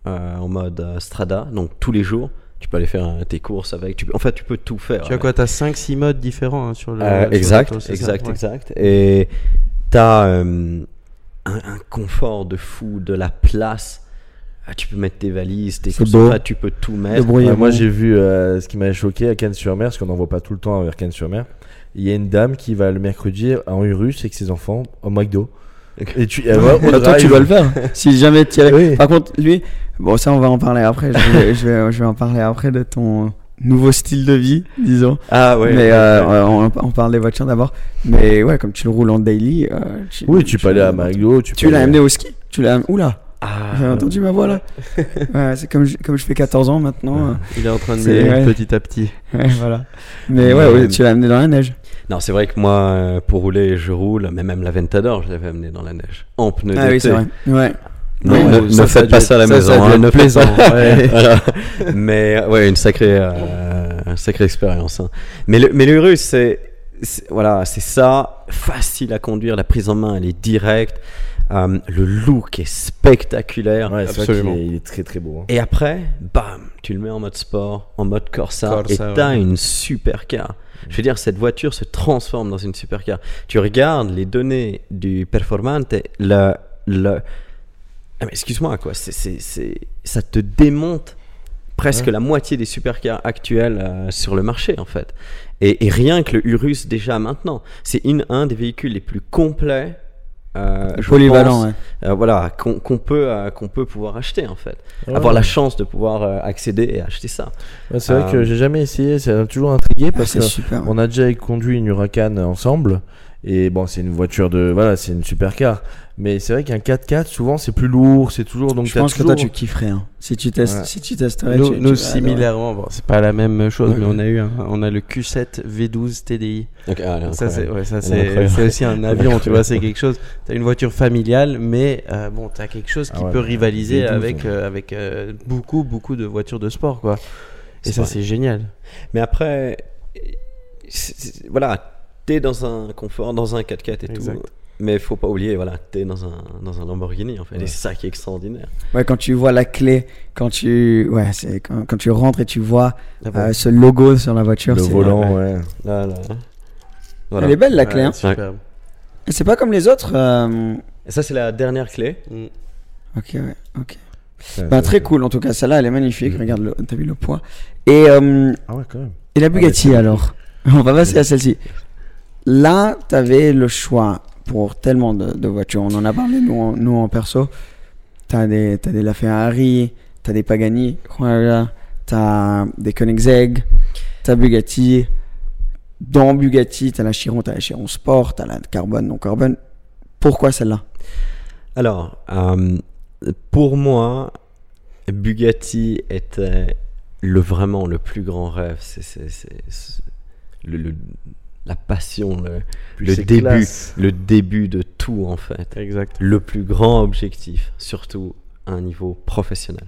euh, en mode euh, Strada, donc tous les jours. Tu peux aller faire tes courses avec. Tu peux, en fait, tu peux tout faire. Tu as quoi T'as 5-6 modes différents hein, sur le. Euh, sur le exact, ça exact, Ouais. exact. Et t'as euh, un, un confort de fou, de la place. Ah, tu peux mettre tes valises, tes C'est courses, beau. enfin, tu peux tout mettre. Ouais, moi j'ai vu euh, ce qui m'avait choqué à Cannes-sur-Mer, parce qu'on n'en voit pas tout le temps vers Cannes-sur-Mer. Il y a une dame qui va le mercredi en Urus avec ses enfants au McDo. Et tu, Bah, toi, tu dois le faire. Si jamais tu Oui. Par contre, lui, bon, ça, on va en parler après. Je vais, je vais, je vais en parler après de ton nouveau style de vie, disons. Ah ouais. mais euh, ouais. on, on parle des voitures d'abord. Mais ouais, comme tu le roules en daily. euh, tu, Oui, tu peux aller à McDo. Tu, Tu l'as amené au ski? Tu l'as Oula Ah, J'ai entendu ma voix là ouais, C'est comme je, comme je fais 14 ans maintenant. euh, Il est en train de ouais. petit à petit. ouais, voilà. Mais ouais, ouais, tu l'as amené dans la neige. Non, c'est vrai que moi, euh, pour rouler, je roule, mais même la Ventador, je l'avais amené dans la neige. En pneus Ah oui, c'est vrai. Ouais. Non, Ouais, ne, ça, ne ça a faites pas ça à la ça, maison. hein, ne plaisant, pas- ouais. Voilà. Mais ouais, une sacrée, euh, sacrée expérience. hein. Mais le, mais le Urus, c'est, voilà, c'est ça, facile à conduire, la prise en main, elle est directe, euh, le look est spectaculaire. Ouais, Absolument. est, il est très très beau. hein. Et après, bam, tu le mets en mode sport, en mode Corsa, Corsa, et t'as ouais. une supercar. Je veux dire, cette voiture se transforme dans une supercar. Tu regardes les données du Performante, le, le... Ah, excuse-moi, quoi, c'est, ça te démonte presque Ouais. la moitié des supercars actuels euh, sur le marché, en fait. Et, et rien que le Urus, déjà maintenant, c'est un des véhicules les plus complets. Euh, Polyvalent, pense, ouais. euh, voilà, qu'on, qu'on peut, euh, qu'on peut pouvoir acheter, en fait. Ouais. Avoir la chance de pouvoir euh, accéder et acheter ça. Ouais, c'est vrai que j'ai jamais essayé, ça m'a toujours intrigué Ah, parce que super. on a déjà conduit une Huracan ensemble. Et bon, c'est une voiture de. Voilà, c'est une supercar. Mais c'est vrai qu'un 4x4, souvent, c'est plus lourd. C'est toujours. Donc, je pense que toi tu kifferais. hein. Si tu testes, Ouais. si tu testerais, Nous, tu- nous, tu similairement, bon, c'est pas la même chose, mais on a eu un- on a le Q7 V12 TDI. ça c'est ouais, ça est aussi un avion, tu vois, c'est quelque chose. T'as une voiture familiale, mais euh, bon, t'as quelque chose qui Ah ouais, peut rivaliser V12, avec ouais. euh, avec euh, beaucoup beaucoup de voitures de sport, quoi. Et ça c'est génial. Mais après, voilà, t'es dans un confort, dans un 4x4 et Exact. tout. Mais faut pas oublier, voilà, t'es dans un, dans un Lamborghini en fait. Ouais. Et c'est ça qui est extraordinaire. Ouais, quand tu vois la clé, quand tu, ouais, c'est quand, quand tu rentres et tu vois Ah bon. euh, ce logo sur la voiture. Le c'est- volant, ouais. Là, là. Voilà. Elle est belle la clé. Ouais, hein. superbe. Et C'est pas comme les autres. euh, Et ça, c'est la dernière clé. Mm. Ok, ouais, ok. Ça, Bah, très cool en tout cas. Celle-là, elle est magnifique. Mm. Regarde, le- t'as vu le poids. Et, euh, Ah ouais, quand même. et la mais Bugatti alors On va passer à celle-ci. Là, t'avais le choix pour tellement de, de voitures. On en a parlé nous, en- nous en perso. T'as des, t'as des LaFerrari, t'as des Pagani, t'as des Koenigsegg, t'as Bugatti. Dans Bugatti, t'as la Chiron, t'as la Chiron Sport, t'as la carbone, non carbone. Pourquoi celle-là? Alors, euh, pour moi, Bugatti était le vraiment le plus grand rêve. C'est le- la passion, le, début, classe. le début de tout en fait. Exact. Le plus grand objectif, surtout à un niveau professionnel.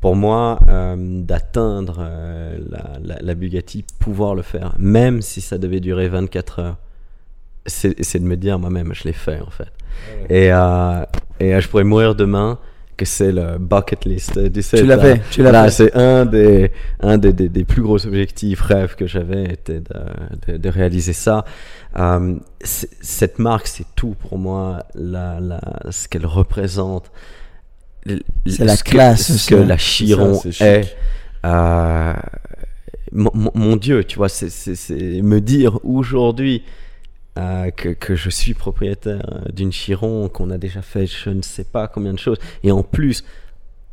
Pour moi, euh, d'atteindre euh, la, la- la Bugatti, pouvoir le faire, même si ça devait durer 24 heures, c'est de me dire moi-même, je l'ai fait en fait. Et, euh, et je pourrais mourir demain, que c'est le bucket list. euh, Du Tu l'as fait, tu l'as fait. c'est un des, un des, des, des plus gros objectifs, rêves que j'avais, était de, de, de réaliser ça. Euh, cette marque, c'est tout pour moi, la, la, ce qu'elle représente. C'est la que- classe Ce que hein. la Chiron ça, est. Euh, mon, Dieu, tu vois, c'est me dire aujourd'hui euh, que, que je suis propriétaire euh, d'une Chiron, qu'on a déjà fait je ne sais pas combien de choses. Et en plus,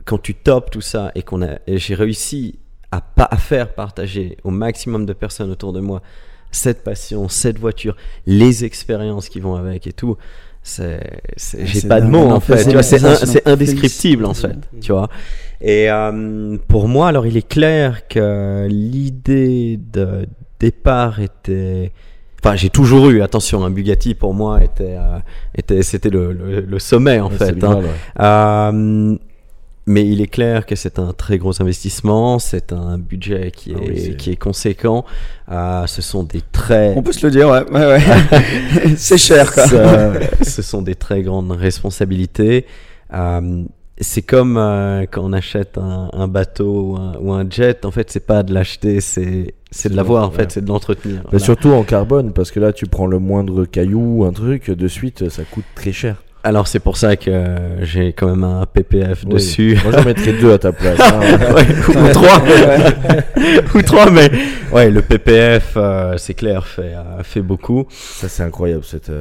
quand tu topes tout ça et qu'on a, j'ai réussi à, pas, à faire partager au maximum de personnes autour de moi cette passion, cette voiture, les expériences qui vont avec et tout, c'est, Ah, j'ai pas de mots en fait. C'est, indescriptible en fait. Tu vois. Et euh, pour moi, alors il est clair que l'idée de départ était. Enfin, j'ai toujours eu, attention, un Bugatti pour moi était, euh, était c'était le, le, le sommet en Ouais, fait. hein. Ouais. Euh, mais il est clair que c'est un très gros investissement, c'est un budget qui est, Ah oui, c'est- qui est conséquent. Euh, ce sont des très. On peut se le dire, ouais. ouais, ouais. c'est cher, quoi. Ce sont des très grandes responsabilités. Euh, c'est comme euh, quand on achète un, un bateau ou un, ou un jet. En fait, c'est pas de l'acheter, c'est c'est de l'avoir. En fait, c'est de l'entretenir. Voilà. Surtout en carbone, parce que là, tu prends le moindre caillou, un truc, de suite, ça coûte très cher. Alors c'est pour ça que euh, j'ai quand même un PPF Oui. dessus. Moi, j'en mettrais deux à ta place. hein. Ouais, ou trois, ou trois, mais ouais, le PPF, euh, c'est clair, fait euh, fait beaucoup. Ça, c'est incroyable, cette,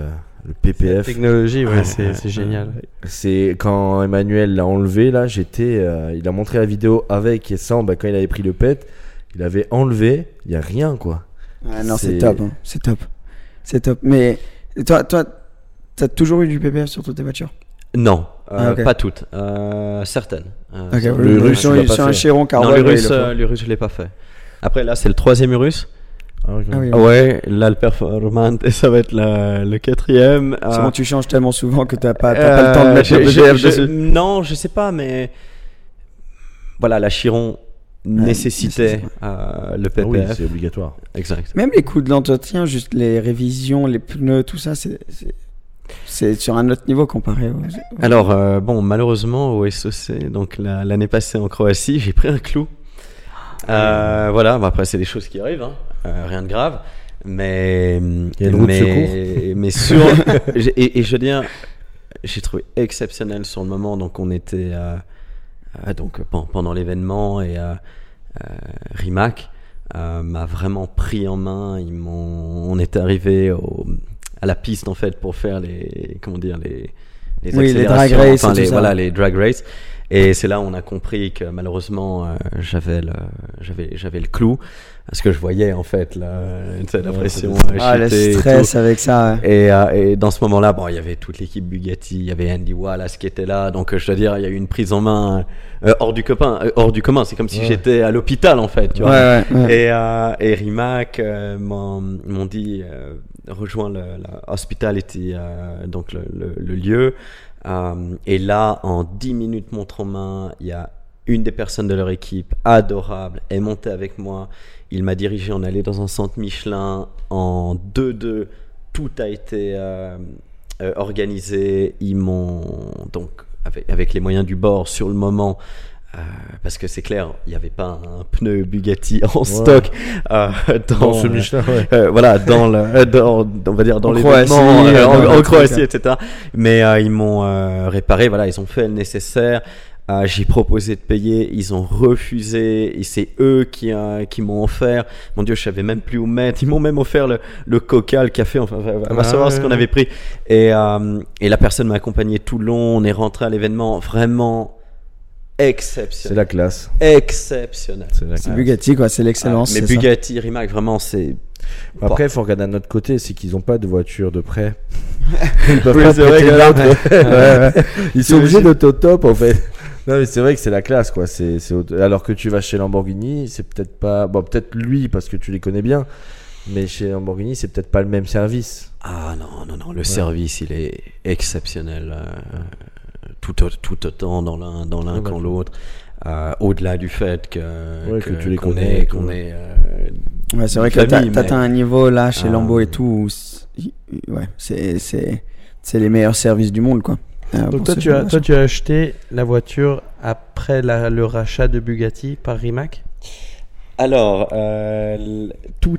euh, le La PPF. technologie, ouais, Ouais, c'est génial. C'est quand Emmanuel l'a enlevé, là, j'étais. euh, il a montré la vidéo avec et sans, bah, quand il avait pris le pet, il avait enlevé, il y a rien, quoi. Ouais, non, c'est top. hein. C'est top. C'est top. Mais toi, toi, t'as toujours eu du PPF sur toutes tes voitures? Non, euh, Ah, ok. pas toutes, euh, certaines. Euh, Ok, sur- le le russe, sur, un. Chiron carbone. non, le russe, euh, russe, je l'ai pas fait. Après, là, c'est le troisième Urus. Ah. Ah oui, Ah ouais, là, le Performante, et ça va être la- le quatrième. C'est Euh, bon, tu changes tellement souvent que t'as pas, t'as pas le temps de Euh, mettre le je- PPF je- dessus. Non, je sais pas, mais voilà, la Chiron nécessitait euh, le Ah oui, PPF. c'est obligatoire. exact. Même les coûts de l'entretien, juste les révisions, les pneus, tout ça, c'est c'est- c'est sur un autre niveau comparé. aux- aux- Alors, euh, bon, malheureusement, au SOC, donc la- l'année passée en Croatie, j'ai pris un clou. Euh, voilà, bah après c'est des choses qui arrivent, hein. Euh, rien de grave. Mais Il y a de mais, mais sur et, et je veux dire, j'ai trouvé exceptionnel sur le moment. Donc on était donc pen- pendant l'événement et euh, Rimac euh, m'a vraiment pris en main. Ils m'ont, on était arrivé au, à la piste en fait pour faire les comment dire les les Oui, les drag race enfin, les, voilà les drag race. Et c'est là où on a compris que malheureusement euh, j'avais le j'avais j'avais le clou parce que je voyais en fait la, tu sais, la pression euh, Ah, le et stress avec ça. ouais. Et, euh, et dans ce moment-là, bon, il y avait toute l'équipe Bugatti, il y avait Andy Wallace qui était là, donc euh, je dois dire, il y a eu une prise en main euh, hors du commun. euh, hors du commun. C'est comme si Ouais. j'étais à l'hôpital en fait, tu vois. Ouais, ouais, ouais. Et, euh, et Rimac euh, m'ont dit euh, rejoins le, la hospitality, euh, donc le, le- le lieu. Euh, et là, en 10 minutes montre en main, il y a une des personnes de leur équipe, adorable, est montée avec moi. Il m'a dirigé, on allait dans un centre Michelin en 2-2. Tout a été euh, euh, organisé. Ils m'ont donc avec, avec les moyens du bord sur le moment. euh, parce que c'est clair, il n'y avait pas un pneu Bugatti en stock euh, dans, Dans ce Michelin, ouais. euh, voilà, dans le, dans, on va dire dans En l'événement, Croatie, en, en Croatie, truc, etc. Mais ils m'ont réparé, voilà, ils ont fait le nécessaire. Euh, j'ai proposé de payer, ils ont refusé, et c'est eux qui, euh, qui m'ont offert. Mon Dieu, je savais même plus où mettre. Ils m'ont même offert le, le coca, le café, enfin, va, va Ah savoir ce qu'on avait pris. Et, euh, et la personne m'a accompagné tout le long. On est rentré à l'événement, vraiment C'est exceptionnel. la classe. Exceptionnel. C'est C'est. Bugatti, quoi. C'est l'excellence. mais c'est ça. Bugatti, Rimac, vraiment, c'est. Après, il faut regarder d'un autre côté, c'est qu'ils n'ont pas de voiture de prêt. Ils peuvent Oui, pas c'est vrai. Ouais, ouais. Ils sont obligés d'auto-top en fait. Non mais c'est vrai que c'est la classe quoi. C'est, Alors que tu vas chez Lamborghini, c'est peut-être pas. Bon, peut-être lui parce que tu les connais bien. Mais chez Lamborghini, c'est peut-être pas le même service. Ah non, non, non, le service, il est exceptionnel. euh, tout, tout autant dans l'un dans l'un Ouais, qu'en bah, l'autre. Euh, Au-delà du fait que, Ouais, que tu les qu'on connais est, qu'on est euh, Ouais, c'est vrai que t'as mais- un niveau là chez Ah. Lambo et tout. où Ouais, c'est c'est c'est les meilleurs services du monde, quoi. Euh, Donc toi tu, as, toi, tu as acheté la voiture après la- le rachat de Bugatti par Rimac? Alors, euh, tout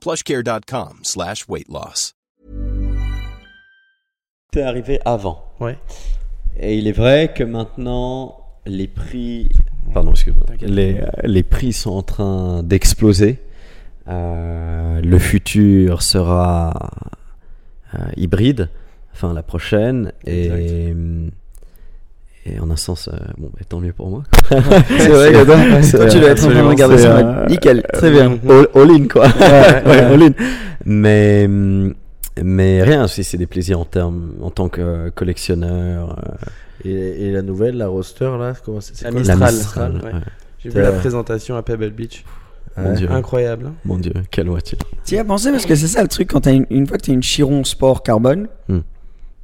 plushcare.com slash weight loss. est arrivé avant. Ouais. Et il est vrai que maintenant, les prix, pardon, excuse-moi, les, euh, les prix sont en train d'exploser. Euh, le futur sera euh, hybride, enfin la prochaine, et, et en un sens, euh, bon, bah, tant mieux pour moi. C'est vrai que toi, tu dois être en train de absolument, regarder ça. euh, Nickel, très bien. All, all in quoi. Ouais, Ouais, ouais. all in. Mais hum, mais rien, c'est c'est des plaisirs en termes en tant que collectionneur. euh, Et, et la nouvelle, la roster là, comment c'est La Mistral. la Mistral, ouais. ouais. J'ai vu la présentation à Pebble Beach. Mon Ouais. dieu, Incroyable. mon dieu, quelle voiture. Tu y as pensé parce que c'est ça le truc quand t'as une, une fois que tu as une Chiron Sport carbone, Hmm.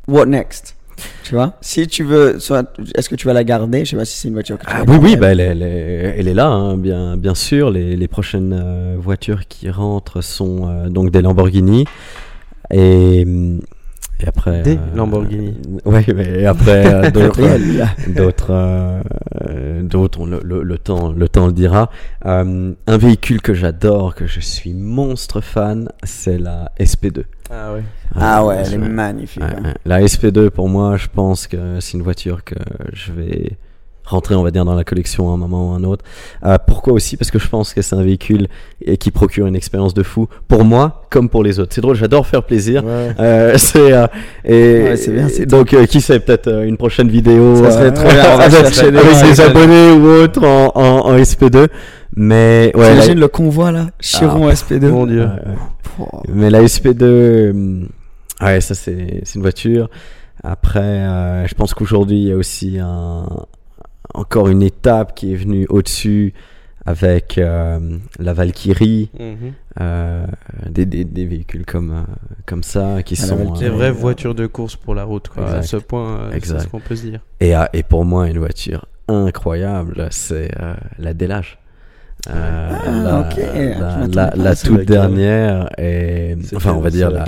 what next? Tu vois? Si tu veux, soit- est-ce que tu vas la garder? Je sais pas si c'est une voiture que tu Ah, vas oui, garder. oui, bah, elle, est- elle est, elle est là, hein, bien, bien sûr. Les, les prochaines euh, voitures qui rentrent sont euh, donc des Lamborghini. Et, hum, et après. Des euh, Lamborghini. Oui, mais après, euh, d'autres. Euh, d'autres le, le, le temps le temps le dira Euh, un véhicule que j'adore que je suis monstre fan c'est la SP2 Ah ouais. Ah ouais, elle est magnifique. Ouais, hein. la SP2 pour moi je pense que c'est une voiture que je vais rentrer on va dire dans la collection à un moment ou un autre. Euh, pourquoi aussi? Parce que je pense que c'est un véhicule et qui procure une expérience de fou pour moi comme pour les autres. C'est drôle j'adore faire plaisir. Ouais. euh, c'est euh, et Ouais, c'est bien, c'est donc euh, qui sait peut-être euh, une prochaine vidéo Ça serait euh, trop bien, on va avec, des- abonnés ou autres en, en, en SP2 mais ouais T'imagines la- le convoi là Chiron SP2 Mon dieu. ouais, mais la SP2 euh, ouais ça c'est c'est une voiture. Après euh, je pense qu'aujourd'hui il y a aussi un encore une étape qui est venue au-dessus avec euh, la Valkyrie Mhm. euh, des, des, des véhicules comme euh, comme ça qui Ah, sont. Des euh, vraies voitures de course pour la route, quoi. Exact. À ce point, c'est ce qu'on peut se dire. Et, et pour moi, une voiture incroyable, c'est euh, la Delage. Euh, Ah, la. Je la, toute dernière. Et, enfin, on va dire la.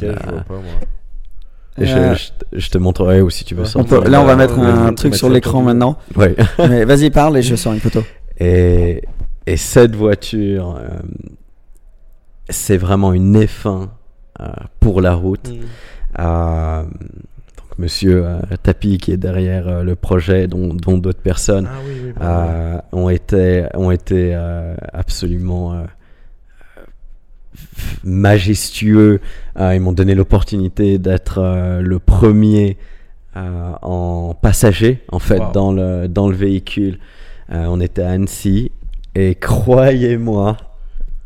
Je je, Euh, je te- montrerai ou si tu veux là, on va mettre un truc sur l'écran maintenant. Ouais. Mais vas-y, parle et je sors une photo. Et, et cette voiture, euh, c'est vraiment une F1 euh, pour la route. Euh, donc, monsieur euh, Tapi qui est derrière euh, le projet, dont dont d'autres personnes. Ah oui, oui. pardon. euh, ont été, ont été euh, absolument euh, majestueux. Euh, ils m'ont donné l'opportunité d'être euh, le premier euh, en passager, en fait, Wow. dans, le, dans le véhicule. Euh, on était à Annecy et croyez-moi,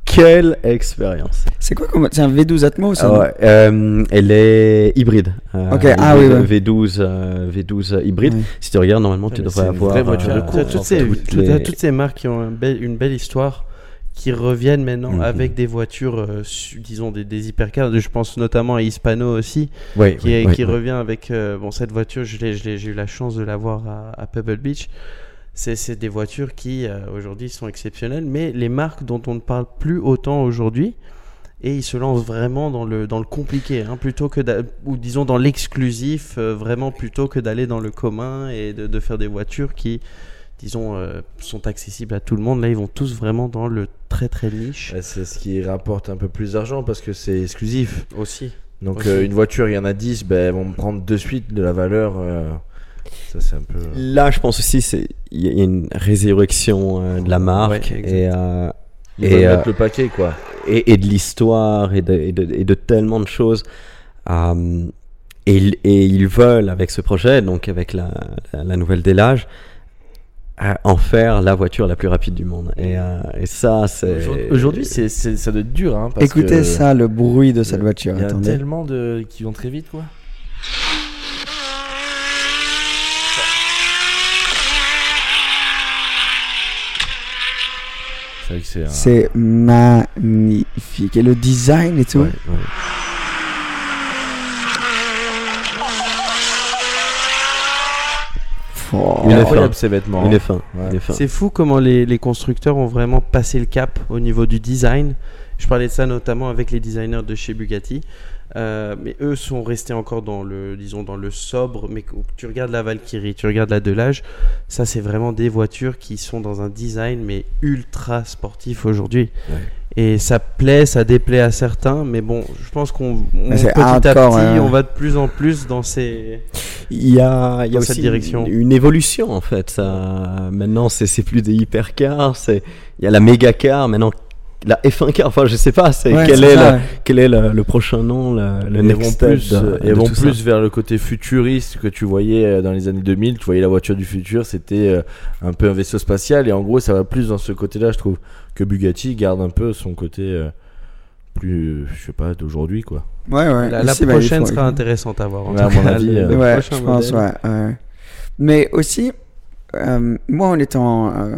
quelle expérience! C'est quoi comme. C'est un V12 Atmo ça Ah ouais, euh, elle est hybride. Euh, Ok, ah oui, ouais. V12, euh, V12 hybride. Si tu regardes, normalement, tu devrais c'est une avoir. vraie voiture de euh, course, toutes, en ces, toutes les- ces marques qui ont un bel- une belle histoire qui reviennent maintenant Mhm. avec des voitures, euh, disons des, des hypercars. Je pense notamment à Hispano aussi, Oui, qui, oui, est- oui, qui oui. revient avec euh, bon cette voiture. J'ai eu la chance de l'avoir à, à Pebble Beach. C'est des voitures qui euh, aujourd'hui sont exceptionnelles, mais les marques dont on ne parle plus autant aujourd'hui. Et ils se lancent vraiment dans le, dans le compliqué, hein, plutôt que ou disons dans l'exclusif, vraiment plutôt que d'aller dans le commun et de, de faire des voitures qui, disons, euh, sont accessibles à tout le monde. Là, ils vont tous vraiment dans le très très niche Ouais, C'est ce qui rapporte un peu plus d'argent parce que c'est exclusif. aussi. Donc Aussi. euh, une voiture, il y en a 10, ben, elles vont me prendre de suite de la valeur. euh, ça c'est un peu... Là, je pense aussi c'est il y a- une résurrection euh, de la marque Ouais, et, euh, Ils et, veulent euh, mettre le paquet quoi. et, et de l'histoire et de, et, de, et de tellement de choses. Euh, et, ils- et ils veulent, avec ce projet, donc avec la, la, la nouvelle Delage, euh, en faire la voiture la plus rapide du monde. Et, euh, et ça, c'est. Aujourd'hui- c'est, c'est- ça doit être dur. Hein, parce Écoutez que ça, le bruit de cette voiture. Il y a Attendez. tellement de qui vont très vite quoi. C'est vrai que c'est un- C'est magnifique. Et le design et tout. Ouais, ouais. Oh. Une incroyable F1. ces vêtements. Une hein. F1. Ouais. une F1. C'est fou comment les, les constructeurs ont vraiment passé le cap au niveau du design. Je parlais de ça notamment avec les designers de chez Bugatti. Euh, mais eux sont restés encore dans le, disons, dans le sobre. Mais tu regardes la Valkyrie, tu regardes la Delage, ça c'est vraiment des voitures qui sont dans un design mais ultra sportif aujourd'hui. Ouais. Et ça plaît, ça déplaît à certains, mais bon, je pense qu'on petit à petit, hein. on va de plus en plus dans ces. Il y a, il y a aussi direction. Une, une évolution en fait. Ça, maintenant, c'est c'est plus des hypercars. C'est il y a la méga car maintenant la F1 car, enfin je sais pas, c'est Ouais, quel, est ça, le, ouais. quel est le, le prochain nom, le, le Ils next vont plus, de- euh, de ils vont ça? plus vers le côté futuriste que tu voyais euh, dans les années 2000. Tu voyais la voiture du futur, c'était euh, un peu un vaisseau spatial. Et en gros, ça va plus dans ce côté-là, je trouve. Que Bugatti garde un peu son côté plus, je sais pas, d'aujourd'hui, quoi. Ouais, ouais. La, bah, prochaine faut- sera intéressante à voir. en Ouais, à tout mon cas, avis, le- euh, le ouais, prochain je pense, modèle. ouais, ouais. Mais aussi, euh, moi, en étant euh,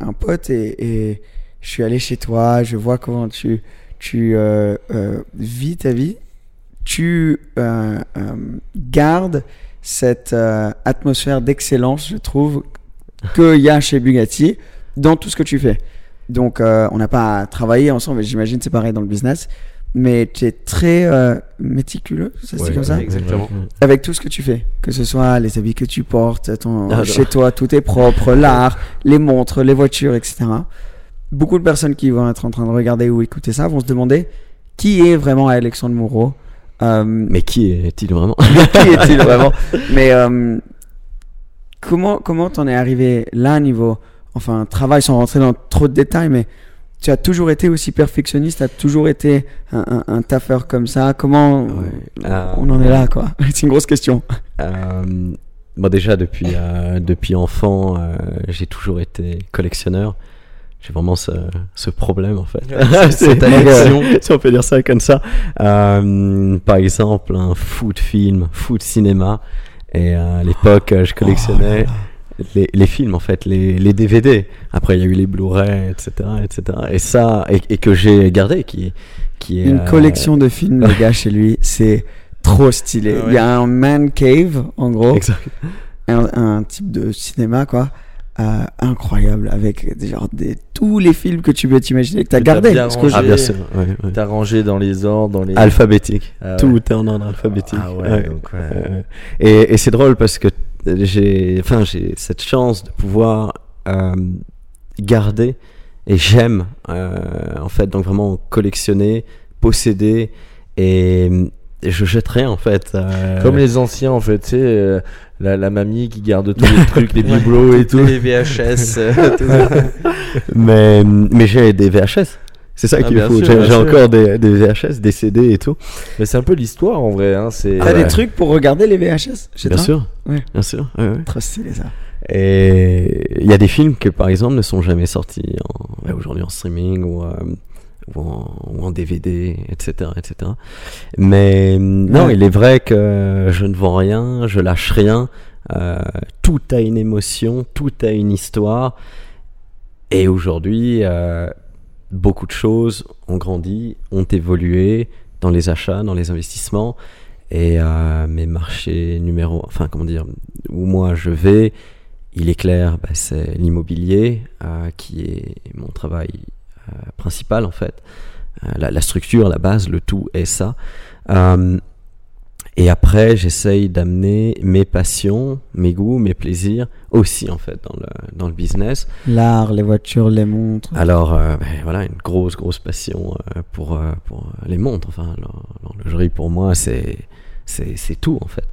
un pote et, et je suis allé chez toi, je vois comment tu, tu euh, euh, vis ta vie, tu euh, gardes cette atmosphère d'excellence, je trouve, qu'il y a chez Bugatti dans tout ce que tu fais. Donc, on n'a pas travaillé ensemble, et j'imagine c'est pareil dans le business, mais tu es très méticuleux, ça Ouais, comme ça? Exactement. avec tout ce que tu fais, que ce soit les habits que tu portes, ton, Ah, chez toi, tout est propre, l'art, les montres, les voitures, etc. Beaucoup de personnes qui vont être en train de regarder ou écouter ça vont se demander qui est vraiment Alexandre Moreau. Euh, Mais qui est-il vraiment? Qui est-il vraiment? Mais euh, comment comment t'en es arrivé là niveau enfin travail sans rentrer dans trop de détails, mais tu as toujours été aussi perfectionniste, tu as toujours été un, un, un taffeur comme ça? Comment Euh, on en est là quoi? C'est une grosse question. Euh, bon, déjà, depuis, euh, depuis enfant, j'ai toujours été collectionneur. J'ai vraiment ce, ce problème, en fait. cette addiction. si on peut dire ça comme ça. Euh, par exemple, un foot film, foot cinéma. Et euh, à l'époque, euh, je collectionnais les, les films, en fait, les, les DVD. Après, il y a eu les Blu-ray, etc., etc. Et ça, et, et que j'ai gardé, qui, qui est... Une euh, collection de films, les gars, chez lui, c'est trop stylé. Ah ouais. Il y a un man cave, en gros, Exact. un, un type de cinéma, quoi. Euh, incroyable avec des, genre, des, tous les films que tu peux t'imaginer que tu as gardé. bien Parce que. Ah, je- bien sûr. ouais, ouais. T'as rangé dans les ordres, dans les. Alphabétique. Ah ouais. Tout est en ordre alphabétique. Ah ouais, Ouais. donc, ouais. Et et c'est drôle parce que j'ai, enfin, j'ai cette chance de pouvoir euh, garder et j'aime euh, en fait donc vraiment collectionner, posséder et, et je jetterai en fait. euh, Comme les anciens, en fait, tu sais, euh, la, la mamie qui garde tous les trucs, les bibelots et tout. Les VHS. euh, tout. Mais mais j'ai des VHS. C'est ça Ah, qu'il faut. J'ai encore des, des VHS, des CD et tout. Mais c'est un peu l'histoire, en vrai. Hein, c'est... T'as Ah des ouais. trucs pour regarder les VHS chez Bien toi sûr. Ouais. Bien sûr. ouais, ouais. Trop stylé ça. Et il y a des films que, par exemple, ne sont jamais sortis en- aujourd'hui en streaming ou, euh, ou, en, ou en DVD, etc., etc. Mais non, Ouais. il est vrai que je ne vends rien, je lâche rien. euh, tout a une émotion, tout a une histoire. Et aujourd'hui, euh, beaucoup de choses ont grandi, ont évolué dans les achats, dans les investissements. Et euh, mes marchés numéro, enfin comment dire, où moi je vais, il est clair, bah, c'est l'immobilier qui est mon travail euh, principal en fait. Euh, la, la structure, la base, le tout est ça. Euh, et après, j'essaye d'amener mes passions, mes goûts, mes plaisirs aussi en fait dans le, dans le business. L'art, les voitures, les montres. Alors, euh, ben, voilà, une grosse, grosse passion euh, pour, euh, pour les montres. Enfin, l'horlogerie pour moi, c'est, c'est, c'est tout en fait.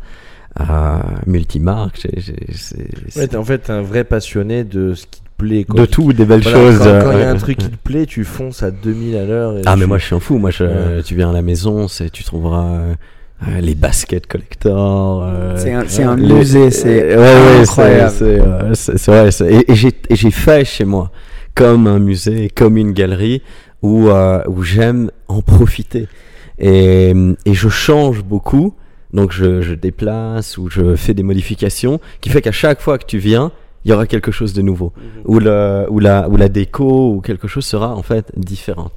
Euh, multimarque, j'ai, j'ai, c'est, Ouais, c'est t'es- en fait, un vrai passionné de ce qui te plaît. de tout, des belles Voilà, choses. Quand euh, quand il y a un truc qui te plaît, tu fonces à 2000 à l'heure. Ah, mais tu- moi, je suis un fou. Moi, je, Ouais. tu viens à la maison, c'est, tu trouveras euh, euh, les baskets collector. euh, C'est un, c'est un les- musée, c'est ouais, ouais, incroyable. c'est, c'est, euh, c'est- c'est vrai, c'est- et, et j'ai, et j'ai fait chez moi comme un musée, comme une galerie où, euh, où j'aime en profiter. Et, et je change beaucoup, donc je, je déplace ou je fais des modifications, qui fait qu'à chaque fois que tu viens, il y aura quelque chose de nouveau, où, le, où, la, où la déco ou quelque chose sera en fait différente.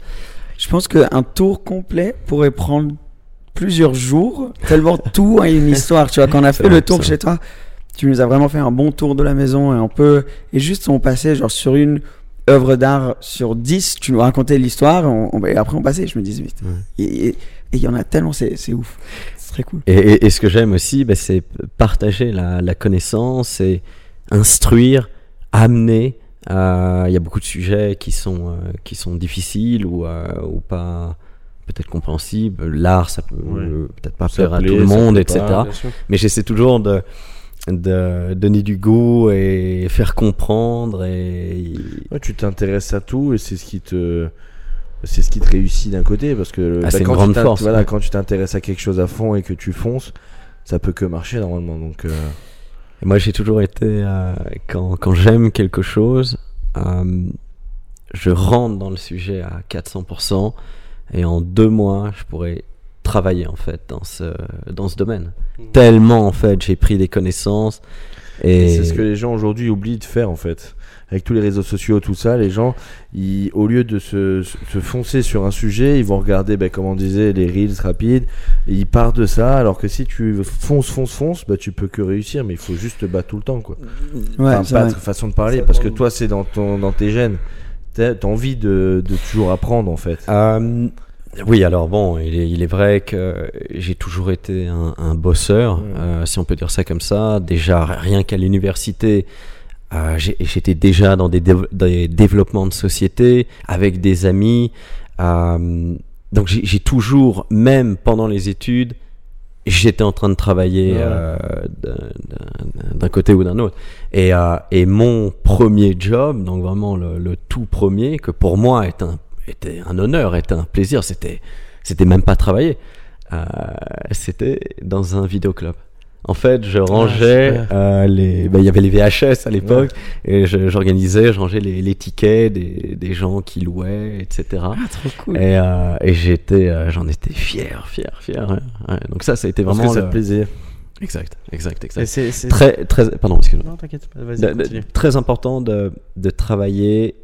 Je pense qu'un tour complet pourrait prendre plusieurs jours, tellement tout a une histoire. Tu vois, quand on a fait vrai, le tour chez toi, tu nous as vraiment fait un bon tour de la maison et on peut. Et juste, on passait genre sur une œuvre d'art sur 10, tu nous racontais l'histoire et, on- on- et après on passait. Je me disais, vite. Et il y en a tellement, c'est c'est ouf. C'est très cool. Et, et- et ce que j'aime aussi, bah, c'est partager la, la connaissance et instruire, amener. Euh, Il y a beaucoup de sujets qui sont, euh, qui sont difficiles ou, euh, ou pas peut-être compréhensibles. L'art, ça peut Ouais. euh, peut-être pas Ça plaire à tout le monde, etc. pas. Mais j'essaie toujours de, de donner du goût et faire comprendre. Et Ouais, tu t'intéresses à tout et c'est ce qui te. c'est ce qui te réussit d'un côté parce que Ah, c'est une quand, grande tu force, voilà, ouais. quand tu t'intéresses à quelque chose à fond et que tu fonces, ça peut que marcher normalement. Donc, euh, Et moi, j'ai toujours été, euh, quand, quand j'aime quelque chose, euh, je rentre dans le sujet à 400%, et en deux mois, je pourrais travailler en fait dans ce, dans ce domaine. Tellement en fait, j'ai pris des connaissances. et Et, c'est ce que les gens aujourd'hui oublient de faire en fait. Avec tous les réseaux sociaux, tout ça, les gens, ils, au lieu de se, se foncer sur un sujet, ils vont regarder, ben, comme on disait, les reels rapides, et ils partent de ça. Alors que si tu fonces, fonces, fonces, bah, tu peux que réussir, mais il faut juste te battre tout le temps, quoi. Ouais, Enfin, c'est battre, vrai. façon de parler, parce que toi, c'est dans, ton, dans tes gènes. T'as t'as envie de, de toujours apprendre, en fait. Euh, oui, alors bon, il est, il est vrai que j'ai toujours été un, un bosseur, euh, si on peut dire ça comme ça. Déjà, rien qu'à l'université, euh, j'étais déjà dans des, dév- des développements de société avec des amis. euh, donc j'ai toujours, même pendant les études, j'étais en train de travailler Ouais. euh, d'un- côté ou d'un autre. Et, et mon premier job, donc vraiment le, le tout premier, que pour moi était un, était un honneur, était un plaisir, c'était, c'était même pas travailler. Euh, c'était dans un vidéoclub. En fait, je rangeais super. euh, les. ben, Il y avait les VHS à l'époque, et je- j'organisais, je rangeais les, les tickets des, des gens qui louaient, etc. Ah, trop cool. Et, euh, et j'étais, euh, j'en étais fier, fier, fier. ouais. Ouais, donc ça, ça a été Parce vraiment que ça le- plaisait. Exact, exact, exact. c'est- c'est- Très, très, pardon, excuse-moi. Non, t'inquiète pas, vas-y, De- de- continue. très important de, de travailler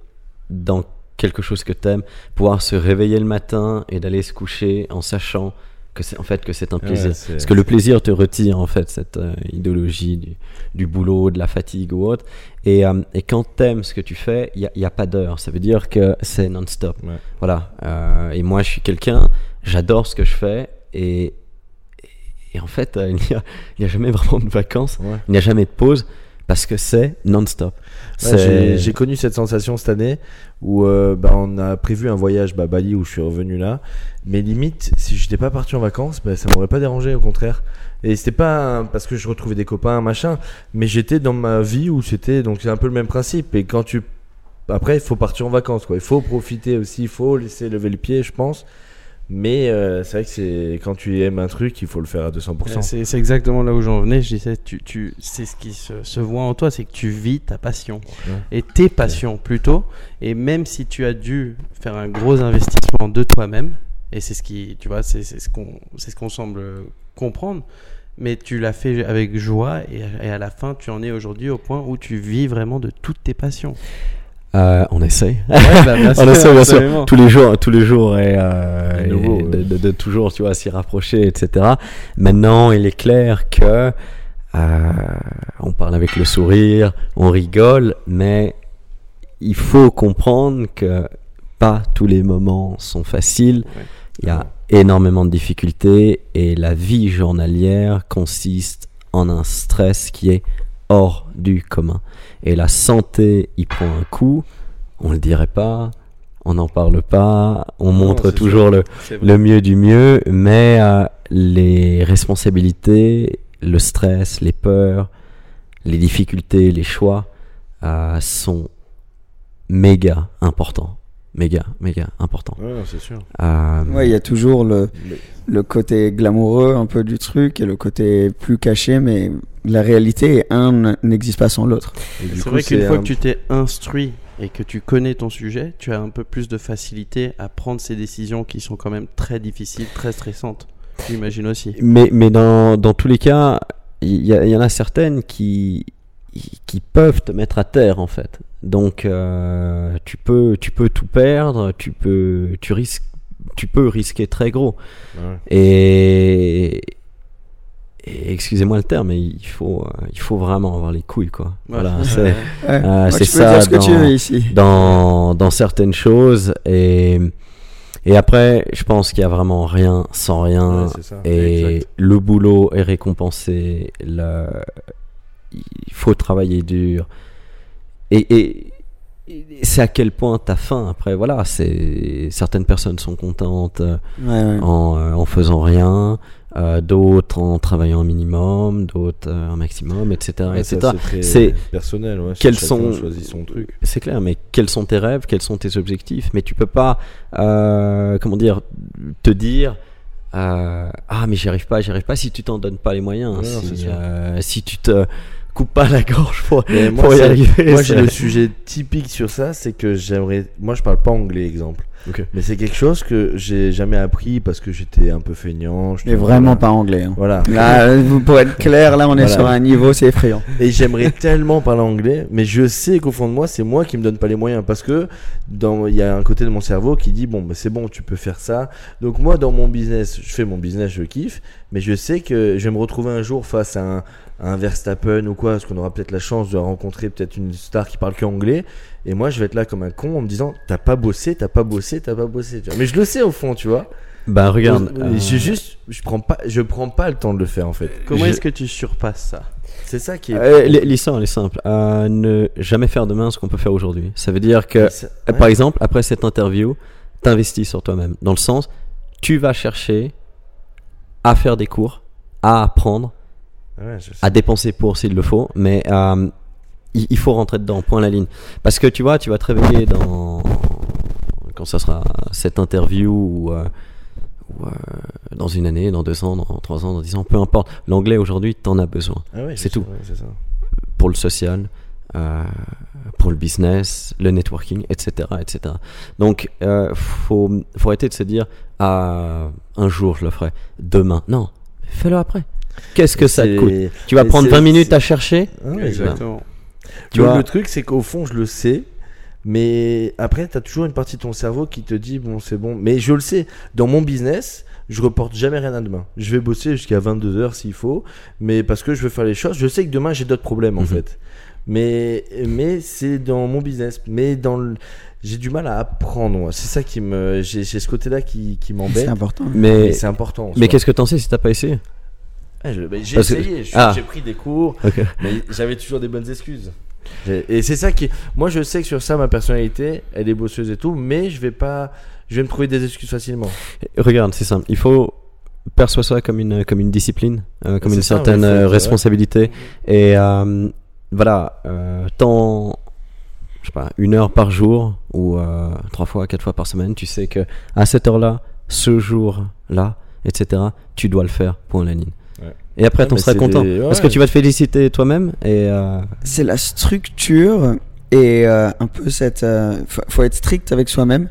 dans quelque chose que t'aimes, pouvoir se réveiller le matin et d'aller se coucher en sachant que c'est en fait que c'est un plaisir. Ouais, Parce que le plaisir te retire en fait cette euh, idéologie du, du boulot, de la fatigue ou autre. Et, euh, et quand t'aimes ce que tu fais, il n'y a, pas d'heure. Ça veut dire que c'est non-stop. Ouais. Voilà. Euh, et moi, je suis quelqu'un, j'adore ce que je fais et, et en fait, il n'y a, a jamais vraiment de vacances, Ouais. il n'y a jamais de pause parce que c'est non-stop. Ouais, j'ai- connu cette sensation cette année où euh, bah, on a prévu un voyage bah, à Bali où je suis revenu là. Mais limite, si j'étais pas parti en vacances, bah, ça m'aurait pas dérangé, au contraire. Et c'était pas parce que je retrouvais des copains, machin, mais j'étais dans ma vie où c'était donc c'est un peu le même principe. Et quand tu après, il faut partir en vacances, quoi. Il faut profiter aussi, il faut laisser lever le pied, je pense. Mais euh, c'est vrai que c'est quand tu aimes un truc, il faut le faire à 200%. Ouais, C'est exactement là où j'en venais. Je disais, tu, tu, c'est ce qui se, se voit en toi, c'est que tu vis ta passion Ouais. et tes passions plutôt. Et même si tu as dû faire un gros investissement de toi-même, et c'est ce qui, tu vois, c'est c'est ce qu'on, c'est ce qu'on semble comprendre. Mais tu l'as fait avec joie et, et à la fin, tu en es aujourd'hui au point où tu vis vraiment de toutes tes passions. Euh, on essaye. Ouais, bah, on essaie, bien sûr. Tous les jours, tous les jours, et, euh, De nouveau, et de, ouais. de- de toujours, tu vois, s'y rapprocher, etc. Maintenant, il est clair que euh, on parle avec le sourire, on rigole, mais il faut comprendre que pas tous les moments sont faciles. Ouais. Il y a énormément de difficultés et la vie journalière consiste en un stress qui est hors du commun. Et la santé y prend un coup, on le dirait pas, on n'en parle pas, on montre toujours le mieux du mieux, mais euh, les responsabilités, le stress, les peurs, les difficultés, les choix euh, sont méga importants. Méga, méga importants. Ouais, c'est sûr. Euh, Ouais, il y a toujours le, le côté glamoureux un peu du truc et le côté plus caché, mais la réalité, un n'existe pas sans l'autre. C'est vrai qu'une fois un- que tu t'es instruit et que tu connais ton sujet, tu as un peu plus de facilité à prendre ces décisions qui sont quand même très difficiles, très stressantes. J'imagine aussi. Mais, mais dans, dans tous les cas, il y, y en a certaines qui, qui peuvent te mettre à terre en fait. Donc euh, tu peux tu peux tout perdre, tu peux tu risques tu peux risquer très gros. Ouais. Et, et excusez-moi le terme, mais il faut euh, il faut vraiment avoir les couilles quoi. Voilà, c'est Ouais. Ça dire ce que tu dans- veux ici. dans, dans certaines choses et et après je pense qu'il y a vraiment rien sans rien et Exact. le boulot est récompensé le... il faut travailler dur et, c'est à quel point t'as faim après voilà c'est certaines personnes sont contentes euh, Ouais, ouais. en, euh, en faisant rien euh, d'autres en travaillant un minimum, d'autres euh, un maximum, etc. Ouais, etc. c'est personnel. Ouais, quels sont choisit son truc. c'est clair, mais quels sont tes rêves, quels sont tes objectifs? Mais tu peux pas, euh, comment dire, te dire. euh, ah mais j'y arrive pas, j'y arrive pas si tu t'en donnes pas les moyens, si, euh, si tu te pas la gorge pour, moi, pour y c'est- arriver. moi, j'ai le sujet typique sur ça, c'est que j'aimerais. Moi, je parle pas anglais, exemple. Mais c'est quelque chose que j'ai jamais appris parce que j'étais un peu feignant. Mais vraiment voilà. pas anglais. hein. Voilà. Là, euh, pour être clair, là, on est Voilà. sur un niveau, c'est effrayant. Et j'aimerais tellement parler anglais, mais je sais qu'au fond de moi, c'est moi qui me donne pas les moyens parce que dans il y a un côté de mon cerveau qui dit bon, bah, c'est bon, tu peux faire ça. Donc moi, dans mon business, je fais mon business, je kiffe, mais je sais que je vais me retrouver un jour face à un, à un Verstappen ou quoi, parce qu'on aura peut-être la chance de rencontrer peut-être une star qui parle que anglais, et moi, je vais être là comme un con en me disant t'as pas bossé, t'as pas bossé, t'as pas bossé. tu vois. Mais je le sais au fond, tu vois. Bah regarde, euh, je juste, je prends pas, je prends pas le temps de le faire en fait. Comment Je- est-ce que tu surpasses ça? C'est ça qui est. euh, l'histoire elle est simple. Euh, ne jamais faire demain ce qu'on peut faire aujourd'hui. Ça veut dire que Ça- Euh, ouais. Par exemple, après cette interview, t'investis sur toi-même. Dans le sens, tu vas chercher à faire des cours, à apprendre, Ouais, je sais. à dépenser pour s'il le faut, mais euh, il, il faut rentrer dedans, point la ligne. Parce que tu vois, tu vas te réveiller dans. Quand ça sera cette interview ou. euh, ou, euh, dans une année, dans deux ans, dans trois ans, dans dix ans, peu importe. L'anglais aujourd'hui, t'en as besoin. Ah c'est tout. ça. Pour le social, euh, pour le business, le networking, etc. etc. Donc, euh, faut, faut arrêter de se dire Ah, un jour je le ferai, demain. Non, fais-le après. Qu'est-ce que ça te coûte? Tu vas prendre c'est- 20 minutes à chercher? Ah Exactement. Tu Le- vois- le truc, c'est qu'au fond, je le sais. Mais après, tu as toujours une partie de ton cerveau qui te dit bon, c'est bon. Mais je le sais, dans mon business, je reporte jamais rien à demain. Je vais bosser jusqu'à 22h s'il faut. Mais parce que je veux faire les choses, je sais que demain, j'ai d'autres problèmes en Mhm. fait. Mais, mais c'est dans mon business. Mais dans le. J'ai du mal à apprendre, moi. C'est ça qui me. J'ai ce côté-là qui, qui m'embête. C'est important. Mais Mais, c'est important. mais qu'est-ce que t'en sais si t'as pas essayé? Mais J'ai que- essayé, Ah. j'ai pris des cours. Mais j'avais toujours des bonnes excuses. Et c'est ça qui. Moi, je sais que sur ça, ma personnalité, elle est bosseuse et tout, mais je vais pas. Je vais me trouver des excuses facilement. Regarde, c'est simple. Il faut perçoit ça comme une, comme une discipline, euh, comme une ça, certaine ouais, euh, responsabilité. Et euh, voilà, euh, tant, je sais pas, une heure par jour ou trois fois, quatre fois par semaine, tu sais que à cette heure-là, ce jour-là, etc., tu dois le faire, point la ligne. Ouais. Et après, Ouais, t'en mais seras c'est content. des- Parce ouais. que tu vas te féliciter toi-même et euh, C'est la structure et euh, un peu cette. euh, faut, faut être strict avec soi-même.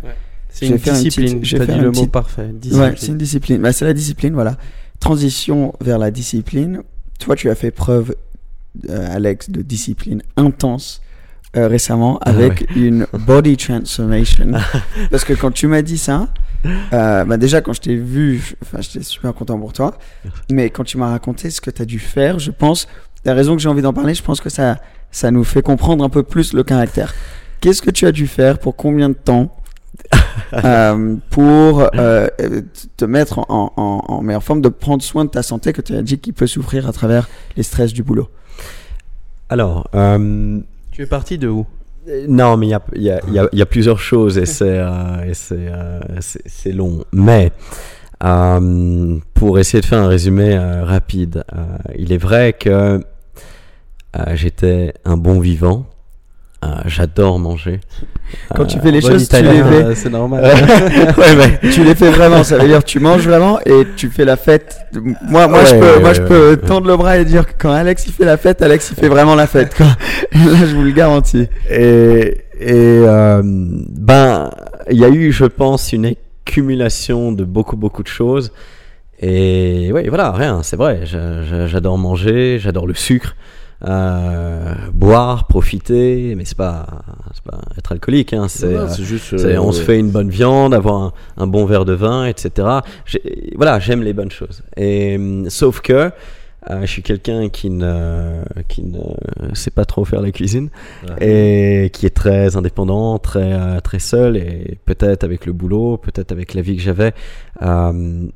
C'est Je vais une une discipline. faire dit le mot parfait. Ouais, c'est une discipline. Bah, c'est la discipline, voilà. Transition vers la discipline. Toi, tu as fait preuve, euh, Alex, de discipline intense euh, récemment Ah avec une body transformation. Parce que quand tu m'as dit ça, euh, bah déjà quand je t'ai vu, j'étais super content pour toi. Mais quand tu m'as raconté ce que tu as dû faire, je pense, la raison que j'ai envie d'en parler, je pense que ça, ça nous fait comprendre un peu plus le caractère. Qu'est-ce que tu as dû faire pour combien de temps euh, pour euh, te mettre en, en, en meilleure forme, de prendre soin de ta santé que tu as dit qui peut souffrir à travers les stress du boulot? alors. Tu es parti de où? Non, mais il y a, plusieurs choses et c'est euh, euh, long. Mais euh, pour essayer de faire un résumé rapide, il est vrai que j'étais un bon vivant. Euh, J'adore manger. Quand tu Euh, fais les Bon choses, tu les fais. euh, c'est normal. ouais, mais- tu les fais vraiment, ça veut dire tu manges vraiment et tu fais la fête. Moi, moi, je peux, ouais, moi, je peux ouais. tendre le bras et dire que quand Alex il fait la fête, Alex il fait vraiment la fête. Quoi. Là, je vous le garantis. Et, et euh, ben, il y a eu, je pense, une accumulation de beaucoup, beaucoup de choses. Et oui, voilà, rien, c'est vrai. j'a- j'a- J'adore manger, j'adore le sucre, euh, boire, profiter, mais c'est pas, c'est pas être alcoolique. Hein, c'est, euh, euh, on se fait une bonne viande, avoir un, un bon verre de vin, etc. J'ai- Voilà, j'aime les bonnes choses. Et hum, sauf que euh, je suis quelqu'un qui ne, qui ne sait pas trop faire la cuisine Ouais. et qui est très indépendant, très euh, très seul et peut-être avec le boulot, peut-être avec la vie que j'avais, euh,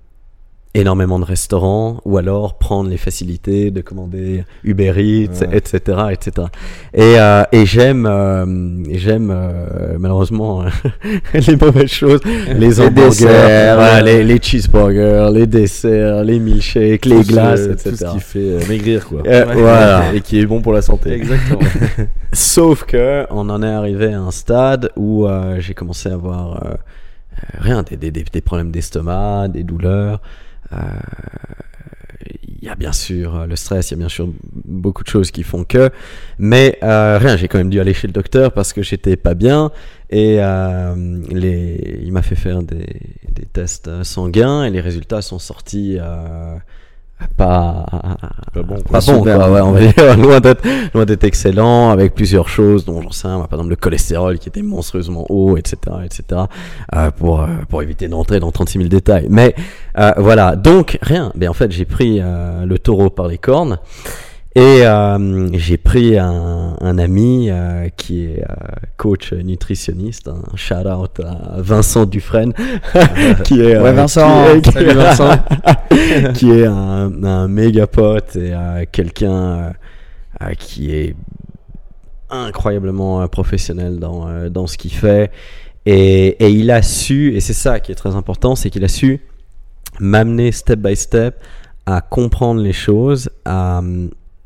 énormément de restaurants ou alors prendre les facilités de commander Uber Eats, Ouais. etc., etc. Et, euh, et j'aime, euh, j'aime euh, malheureusement les mauvaises choses, les hamburgers, desserts, les, les cheeseburgers, les desserts, les milkshakes, les Tout ce- glaces, Tout etc. ce qui fait euh, maigrir, quoi. Euh, voilà. Et qui est bon pour la santé. Exactement. Sauf que on en est arrivé à un stade où euh, j'ai commencé à avoir rien, des, des- des problèmes d'estomac, des douleurs. Euh, Il y a bien sûr euh, le stress, il y a bien sûr beaucoup de choses qui font que, mais euh, rien, j'ai quand même dû aller chez le docteur parce que j'étais pas bien et les, il m'a fait faire des, tests sanguins et les résultats sont sortis pas Pas bon, pas bon quoi, ouais, on va dire loin d'être loin d'être excellent avec plusieurs choses dont j'en sais rien, par exemple le cholestérol qui était monstrueusement haut etc etc euh, pour euh, pour éviter d'entrer dans 36 000 détails. Mais euh, voilà. Donc rien. Mais en fait j'ai pris euh, le taureau par les cornes et euh, j'ai pris un, un ami euh, qui est euh, coach nutritionniste, un shout out à Vincent Dufresne, qui est Ouais, euh, Vincent. qui est- qui- Salut, Vincent. qui est un, un méga pote et euh, quelqu'un euh, qui est incroyablement professionnel dans, euh, dans ce qu'il fait. Et, et il a su, et c'est ça qui est très important, c'est qu'il a su m'amener step by step à comprendre les choses, à,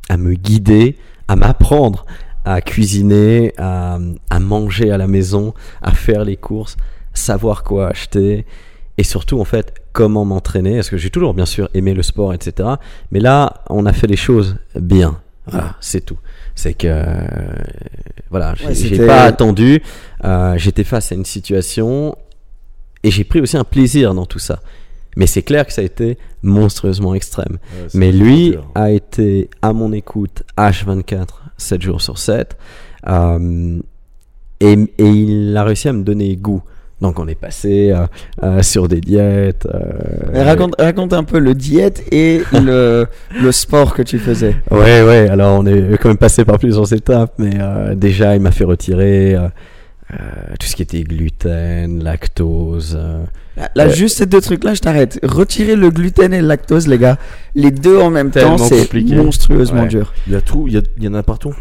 à me guider, à m'apprendre à cuisiner, à, à manger à la maison, à faire les courses, savoir quoi acheter et surtout en fait comment m'entraîner. Parce que j'ai toujours bien sûr aimé le sport etc mais là on a fait les choses bien. Voilà c'est tout. C'est que euh, voilà j'ai Ouais, pas attendu euh, j'étais face à une situation et j'ai pris aussi un plaisir dans tout ça mais c'est clair que ça a été monstrueusement extrême Ouais, mais lui dur. a été à mon écoute H24, 7 jours sur 7. euh, et, et il a réussi à me donner goût. Donc on est passé euh, euh, sur des diètes. euh, raconte, raconte un peu le diète et le, le sport que tu faisais. Ouais, ouais, alors on est quand même passé par plusieurs étapes, mais euh, déjà il m'a fait retirer euh, tout ce qui était gluten, lactose. euh, Là, là, Euh, juste ces deux trucs-là, je t'arrête. Retirer le gluten et le lactose, les gars, les deux en même temps, c'est monstrueusement Ouais. dur. Il y a tout, il y, a- il y en a partout.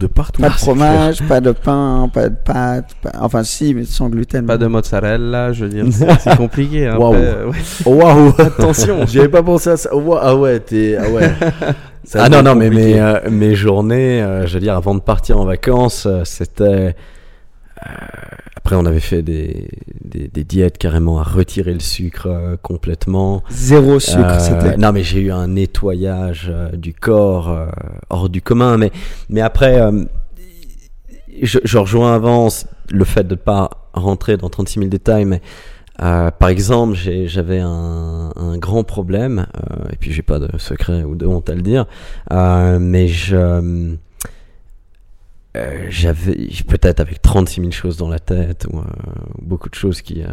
De partout. Pas de Ah, fromage, pas de pain, pas de pâtes. pas- Enfin, si, mais sans gluten. Pas de mozzarella, je veux dire, c'est compliqué. hein. Waouh. Waouh, attention, j'y avais pas pensé à ça. Ah ouais, t'es. Ah ouais. Ça Ah non, non, mais mes, euh, mes journées, euh, je veux dire, avant de partir en vacances, euh, c'était. Euh, après, on avait fait des, des, des diètes carrément à retirer le sucre euh, complètement. Zéro sucre, Euh, c'était. Non, mais j'ai eu un nettoyage euh, du corps euh, hors du commun. Mais, mais après, euh, je, je rejoins avant le fait de ne pas rentrer dans 36 000 détails, mais euh, par exemple, j'avais un, un grand problème, euh, et puis j'ai pas de secret ou de honte à le dire, euh, mais je. Euh, j'avais peut-être avec 36 000 choses dans la tête ou euh, beaucoup de choses qui euh,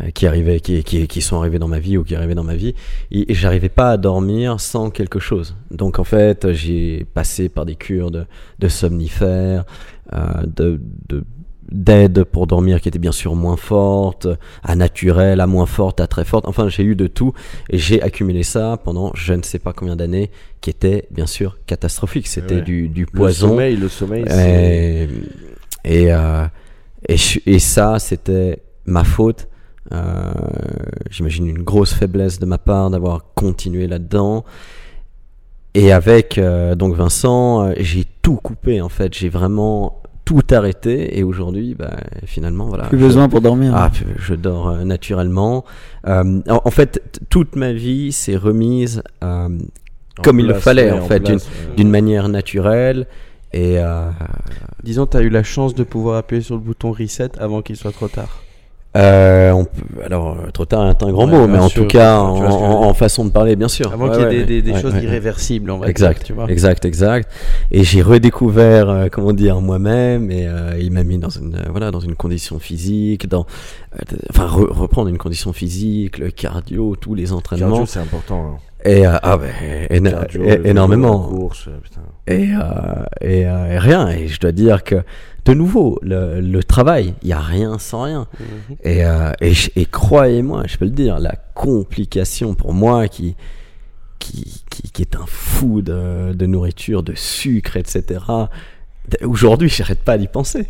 euh, qui arrivaient qui, qui, qui sont arrivées dans ma vie ou qui arrivaient dans ma vie. Et, et j'arrivais pas à dormir sans quelque chose. Donc en fait j'ai passé par des cures de, de somnifères euh, de, de d'aide pour dormir qui était bien sûr moins forte, à naturelle, à moins forte, à très forte. Enfin, j'ai eu de tout et j'ai accumulé ça pendant je ne sais pas combien d'années, qui était bien sûr catastrophique. C'était Ouais. du, du Le poison. sommeil, le sommeil, c'est. Et, et, euh, et, je- et ça, c'était ma faute. Euh, J'imagine une grosse faiblesse de ma part d'avoir continué là-dedans. Et avec euh, donc Vincent, euh, j'ai tout coupé en fait. J'ai vraiment tout arrêté. Et aujourd'hui, bah, finalement, voilà. Plus je- besoin pour dormir. ah, je dors euh, naturellement. Euh, en, en fait, toute ma vie s'est remise euh, comme il le fallait, ouais, en en fait, d'une manière naturelle. Et euh, Disons, tu as eu la chance de pouvoir appuyer sur le bouton reset avant qu'il soit trop tard. Euh, on peut, alors euh, trop tard est un grand Ouais, mot, mais en sûr, tout cas en, en- façon de parler, bien sûr. Avant Ouais, qu'il y ait ouais, des, des- des choses irréversibles, on va Exact, dire. Tu vois. exact, exact. Et j'ai redécouvert, euh, comment dire, moi-même, et euh, il m'a mis dans une, euh, voilà, dans une condition physique, dans, euh, enfin, re- reprendre une condition physique, le cardio, tous les entraînements. Cardio, c'est important. hein. Et euh, ah éno- Cardio, vélo, énormément. course, euh. Et, euh, et, euh, et rien. Et je dois dire que, de nouveau, le, le travail, il n'y a rien sans rien. Mhm. Et, et, et croyez-moi, je peux le dire, la complication pour moi qui, qui, qui, qui est un fou de, de nourriture, de sucre, etc. Aujourd'hui, j'arrête pas d'y penser.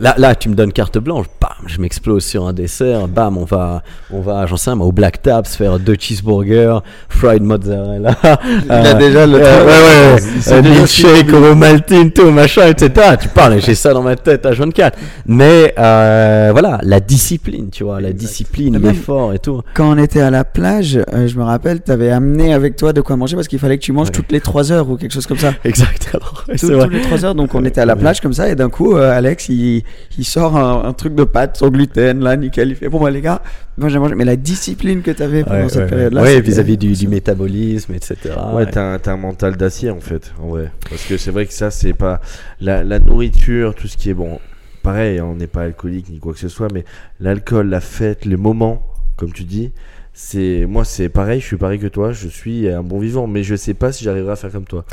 Là, là, tu me donnes carte blanche, bam, je m'explose sur un dessert, bam, on va, on va, j'en sais rien, au Black Tabs faire deux cheeseburgers, fried mozzarella. Il a déjà le- ouais, ouais, ouais, milkshake au maltine, tout machin, etc. tu parles, j'ai ça dans ma tête à 24. Mais euh, voilà, la discipline, tu vois, la discipline, l'effort et tout. Quand on était à la plage, euh, je me rappelle, tu avais amené avec toi de quoi manger parce qu'il fallait que tu manges toutes les 3 heures ou quelque chose comme ça. Exact. Alors, ouais, Tout- c'est vrai. les 3 heures, donc on était à la plage comme ça, et d'un coup, euh, Alex, il, il sort un, un truc de pâtes sans gluten, là, nickel. Il fait Bon, bah, les gars, moi j'ai mangé. Mais la discipline que tu avais pendant Ouais, cette ouais, période-là. ouais, vis-à-vis du, du métabolisme, etc. Ouais, t'as un, t'as un mental d'acier en fait, en vrai. Parce que c'est vrai que ça, c'est pas. La, la nourriture, tout ce qui est bon. Pareil, on n'est pas alcoolique ni quoi que ce soit, mais l'alcool, la fête, les moments, comme tu dis, c'est. Moi, c'est pareil, je suis pareil que toi, je suis un bon vivant, mais je sais pas si j'arriverai à faire comme toi.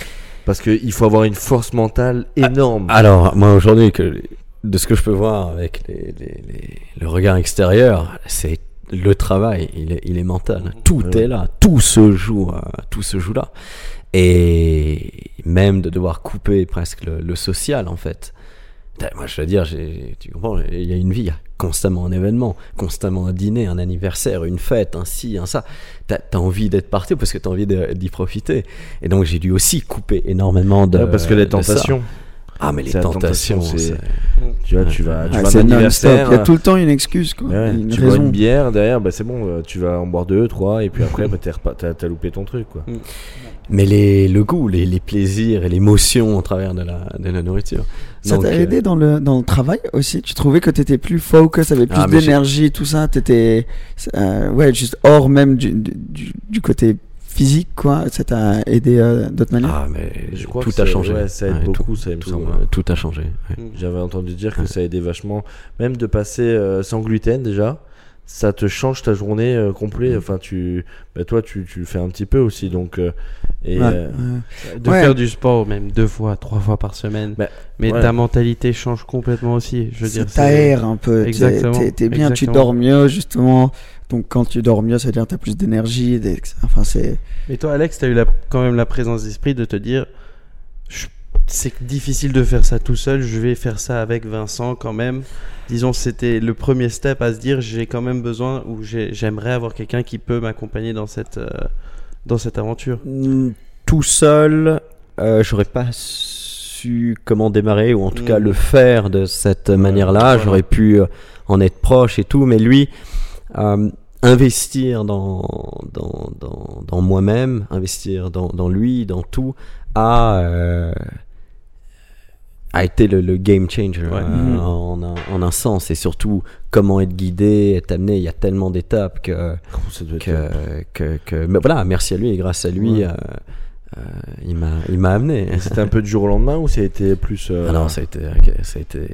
Parce qu'il faut avoir une force mentale énorme. Alors, moi aujourd'hui, que, de ce que je peux voir avec les, les- les- le regard extérieur, c'est le travail, il est, il est mental. Tout Ouais. est là, tout se joue, euh, tout se joue là. Et même de devoir couper presque le, le social, en fait. Moi, je veux dire, tu comprends, il y a une vie, il y a constamment un événement, constamment un dîner, un anniversaire, une fête, un ci, un ça. T'as as envie d'être parti parce que t'as envie d'y profiter. Et donc, j'ai dû aussi couper énormément de. Ouais, parce que les tentations. Ah, mais les tentations, tentation, c'est-. Tu vois, tu vas, tu Ouais, vas à c'est un non-stop. anniversaire. Il y a tout le temps une excuse, quoi. Ouais, une tu bois raison. une bière derrière, bah c'est bon, euh, tu vas en boire deux, trois, et puis après, bah, t'as t'as loupé ton truc, quoi. Mais les, le goût, les, les plaisirs et l'émotion au travers de la, de la nourriture. Ça t'a euh, aidé dans le, dans le travail aussi? Tu trouvais que tu étais plus focus, avait plus Ah, d'énergie, tout ça? T'étais. euh, ouais, juste hors même du, du, du côté physique, quoi? Ça t'a aidé euh, d'autres manières? Ah, mais Je crois tout que a changé. ouais, ça aide tout- beaucoup, ça, il me tout, semble. euh, tout a changé. ouais. J'avais entendu dire que ça aidait vachement, même de passer euh, sans gluten déjà. Ça te change ta journée euh, complète. Enfin, tu, bah, toi, tu, tu le fais un petit peu aussi, donc. euh, et Ouais, euh, ouais. De Ouais. faire du sport même deux fois, trois fois par semaine. Bah, mais ouais. ta mentalité change complètement aussi. Je veux dire, t'aère un peu. Exactement, T'es t'es bien, tu dors mieux, justement. Donc quand tu dors mieux, ça veut dire que t'as plus d'énergie. des- Enfin, c'est. Mais toi, Alex, tu as eu la- quand même la présence d'esprit de te dire je- c'est difficile de faire ça tout seul, je vais faire ça avec Vincent quand même. Disons, c'était le premier step à se dire j'ai quand même besoin ou j'ai- j'aimerais avoir quelqu'un qui peut m'accompagner dans cette, euh, dans cette aventure. Mm, Tout seul, euh, j'aurais pas su comment démarrer, ou en tout cas Mm. le faire de cette manière-là. voilà. J'aurais pu euh, en être proche et tout, mais lui, euh, investir dans, dans, dans, dans moi-même, investir dans, dans lui, dans tout, a, euh, a été le, le game changer Ouais. euh, Mhm. en, un, en un sens. Et surtout, comment être guidé, être amené. Il y a tellement d'étapes que oh, que, que, que- mais voilà, merci à lui et grâce à lui, Ouais. euh, euh, il m'a, il m'a amené. C'était un peu du jour au lendemain ou ça a été plus. euh, Ah non, ça a été, ok, ça a été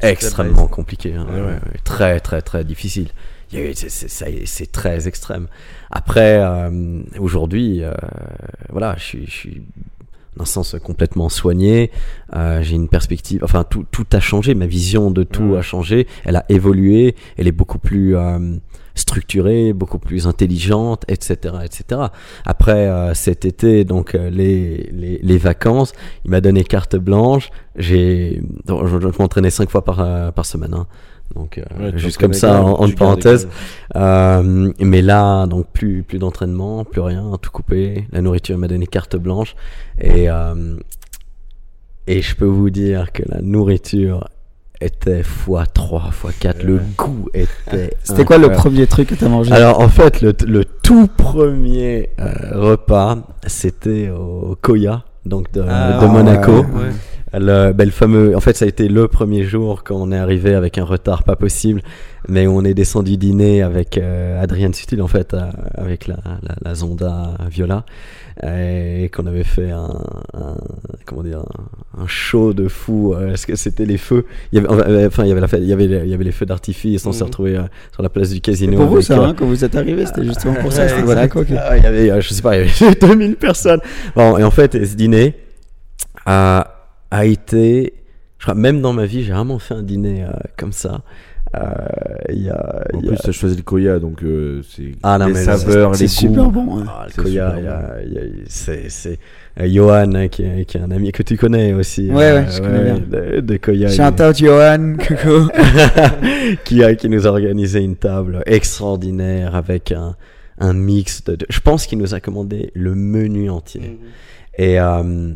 extrêmement compliqué, hein. Ouais, Ouais, ouais. ouais, très très très difficile. Il y a eu- c'est, c'est- ça- c'est très extrême. Après, euh, aujourd'hui, euh, voilà, je suis, je suis dans un sens complètement soigné. Euh, j'ai une perspective. Enfin, tout, tout a changé. Ma vision de tout Ouais. a changé. Elle a évolué. Elle est beaucoup plus euh, structurée, beaucoup plus intelligente, etc., etc. Après euh, cet été, donc euh, les, les, les vacances, il m'a donné carte blanche. J'ai, je, je m'entraînais cinq fois par euh, par semaine. hein. Donc euh, ouais, tu juste comme ça, en, en tu parenthèse. Euh, mais là, donc plus plus d'entraînement, plus rien, tout coupé. La nourriture m'a donné carte blanche et euh, et je peux vous dire que la nourriture était fois 3 fois 4 Le goût était. C'était quoi le premier truc que t'as mangé? Alors en fait, le, le tout premier euh, repas, c'était au Koya, donc de, Ah, de Monaco. ouais, Ouais. Le, ben, le fameux, en fait, ça a été le premier jour quand on est arrivé avec un retard pas possible, mais on est descendu dîner avec euh, Adrien Sutil, en fait, euh, avec la, la, la Zonda Viola, et qu'on avait fait un, un- comment dire, un, un show de fou. euh, Est-ce que c'était les feux? Il y avait, euh, Enfin, il y avait la fête, il y avait, les- il y avait les feux d'artifice. On s'est Mhm. retrouvé sur la place du C'est casino. pour vous ça, euh, hein, quand vous êtes arrivé, c'était justement pour ça. Ouais, c'était- voilà, quoi. ok. ah, il y avait, euh, je sais pas, il y avait 2000 personnes. Bon, et en fait, ce dîner a, a été, je crois, même dans ma vie, j'ai vraiment fait un dîner euh, comme ça. Euh, il y a, En plus, a- t'as choisi le Koya, donc euh, c'est Ah non, les mais saveurs, c'est les super goûts. bon, ouais. Ah, le C'est Koya, super c'est c'est euh, Johan hein, qui, est, qui est un ami que tu connais aussi. Ouais, euh, ouais, je connais bien. De, de Koya. Shout out Johan, coucou. qui, a, qui nous a organisé une table extraordinaire avec un, un mix de, de- Je pense qu'il nous a commandé le menu entier. Et, euh,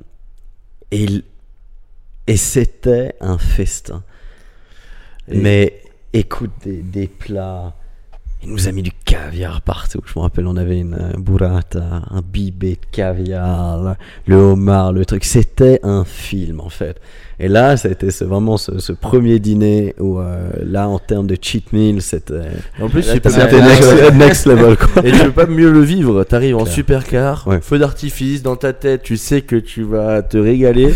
et, il- et c'était un festin. Et- Mais écoute, des, des plats. Il nous a mis du caviar partout. Je me rappelle, on avait une burrata, un bibé de caviar, le- le homard, le truc. C'était un film en fait. Et là, c'était vraiment ce, ce premier dîner où, euh, là, en termes de cheat meal, c'était En plus, c'était next, next level quoi. Et tu peux pas mieux le vivre. T'arrives en supercar, Ouais. feu d'artifice dans ta tête. Tu sais que tu vas te régaler.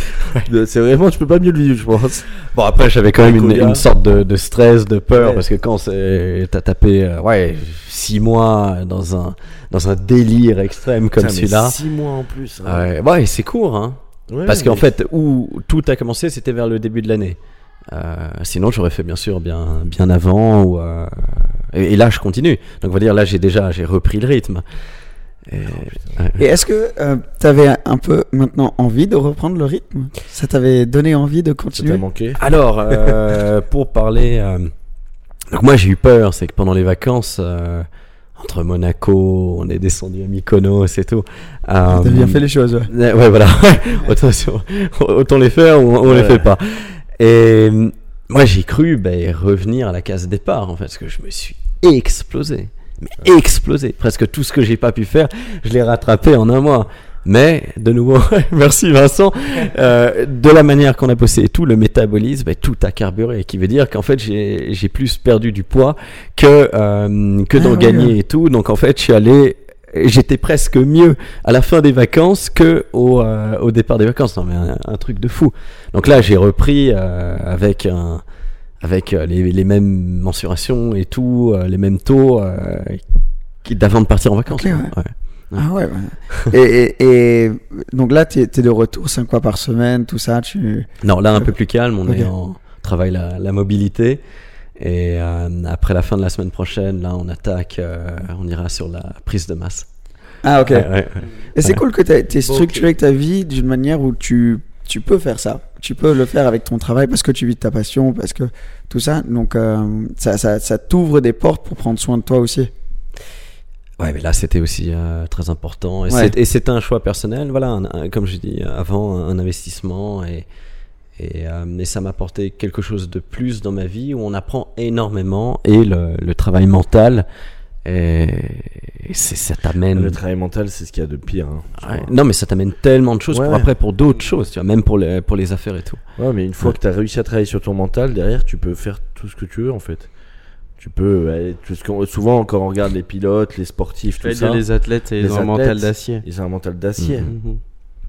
C'est vraiment, tu peux pas mieux le vivre, je pense. Bon après j'avais quand même une, sorte de, de stress, de peur Ouais. parce que quand t'as tapé euh, ouais six mois dans un dans un délire extrême comme celui-là. Six mois en plus. hein. Ouais, ouais c'est court hein. Ouais, Parce qu'en fait où tout a commencé c'était vers le début de l'année. Euh, sinon j'aurais fait bien sûr bien bien avant ou euh, et, et là je continue. Donc on va dire là j'ai déjà j'ai repris le rythme. Et- ouais. Et est-ce que tu avais un peu maintenant envie de reprendre le rythme? Ça t'avait donné envie de Ça t'a continuer manqué? Alors, euh, pour parler. euh, donc, moi, j'ai eu peur, c'est que pendant les vacances, euh, entre Monaco, on est descendu à Mykonos et tout. T'as euh, bien fait les choses, ouais. Ouais, voilà. autant, autant les faire ou on les Ouais. fait pas. Et euh, moi, j'ai cru ben, revenir à la case départ, en fait, parce que je me suis explosé. Mais explosé. Presque tout ce que j'ai pas pu faire, je l'ai rattrapé en un mois. Mais, de nouveau, merci Vincent, euh, de la manière qu'on a bossé et tout, le métabolisme, ben, tout a carburé. Qui veut dire qu'en fait, j'ai plus perdu du poids que, euh, que d'en Ah ouais. gagner et tout. Donc, en fait, je suis allé j'étais presque mieux à la fin des vacances que au, euh, au départ des vacances. Non, mais un, un truc de fou. Donc là, j'ai repris euh, avec un, avec euh, les, les mêmes mensurations et tout, euh, les mêmes taux euh, d'avant de partir en vacances. Ouais. Ouais. Ah ouais, ouais. et, et, et donc là, tu es, de retour 5 fois par semaine, tout ça. Tu... Non, là un peu plus calme. On Ok. est en travail la, la mobilité. Et euh, après la fin de la semaine prochaine, là, on attaque. euh, on ira sur la prise de masse. Ah ok. Ouais, ouais, ouais. Et c'est Ouais. cool que tu aies structuré ta vie d'une manière où tu, tu peux faire ça. Tu peux le faire avec ton travail parce que tu vis de ta passion, parce que tout ça. Donc euh, ça, ça, ça t'ouvre des portes pour prendre soin de toi aussi. Ouais, mais là, c'était aussi euh, très important. Et Ouais. c'est- un choix personnel, voilà, un- un- comme je dis avant, un investissement. Et, et, euh, et ça m'a apporté quelque chose de plus dans ma vie où on apprend énormément. Et le, le travail mental, et, et c'est- ça t'amène. Le travail mental, c'est ce qu'il y a de pire. hein. Ouais, non, mais ça t'amène tellement de choses Ouais. pour après, pour d'autres choses, tu vois, même pour les, pour les affaires et tout. Ouais, mais une fois que tu as réussi à travailler sur ton mental, derrière, tu peux faire tout ce que tu veux en fait. Tu peux. parce qu'on- souvent, quand on regarde les pilotes, les sportifs, tout ça, les athlètes et les ils ont un mental d'acier. ils ont un mental d'acier. Mhm. Mhm.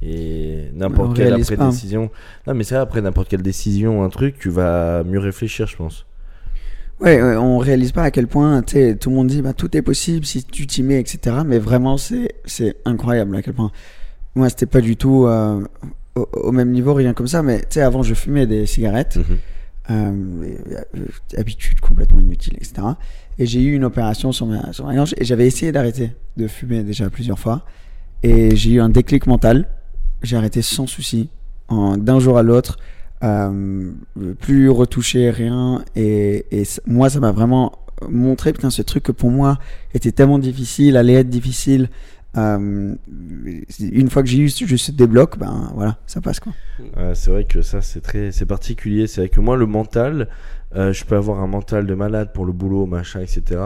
Et n'importe quelle réalise après pas. décision. Non, mais c'est vrai, après n'importe quelle décision, un truc, tu vas mieux réfléchir, je pense. Ouais, ouais, on réalise pas à quel point, tu sais, tout le monde dit, bah, tout est possible si tu t'y mets, etc. Mais vraiment, c'est, c'est incroyable à quel point. Moi, c'était pas du tout euh, au, au même niveau, rien comme ça. Mais tu sais, avant, je fumais des cigarettes. Mhm. Euh, euh, habitude complètement inutile, etc. Et j'ai eu une opération sur ma, sur ma gorge et j'avais essayé d'arrêter de fumer déjà plusieurs fois. Et j'ai eu un déclic mental. J'ai arrêté sans souci, d'un jour à l'autre, euh, plus retouché, rien. Et, et moi, ça m'a vraiment montré, putain, ce truc que pour moi était tellement difficile, allait être difficile. Euh, une fois que j'ai eu juste ce débloc, ben voilà, ça passe quoi. C'est vrai que ça, c'est très, c'est particulier. C'est vrai que moi, le mental, euh, je peux avoir un mental de malade pour le boulot, machin, etc.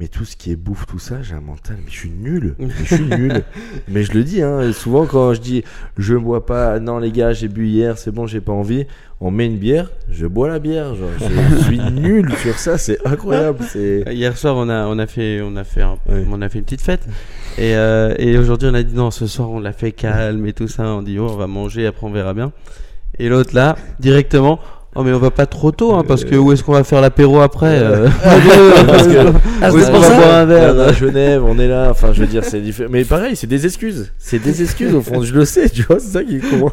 Mais tout ce qui est bouffe, tout ça, j'ai un mental, mais je suis nul. Mais je suis nul. Mais je le dis, hein, souvent quand je dis je bois pas, non les gars, j'ai bu hier, c'est bon, j'ai pas envie. On met une bière, je bois la bière. Genre, je suis nul sur ça, c'est incroyable. Hier soir, on a, on a fait, on a fait, un- on a fait une petite fête. Et, euh, et aujourd'hui, on a dit non, ce soir, on l'a fait calme et tout ça. On dit oh, on va manger, après on verra bien. Et l'autre là, directement, Oh mais on va pas trop tôt hein, parce que où est-ce qu'on va faire l'apéro après euh Parce que- Ah, Où est-ce qu'on va boire un verre à Genève, on est là. Enfin, je veux dire, c'est différent. Mais pareil, c'est des excuses. C'est des excuses au fond. Je le sais, tu vois, c'est ça qui est con.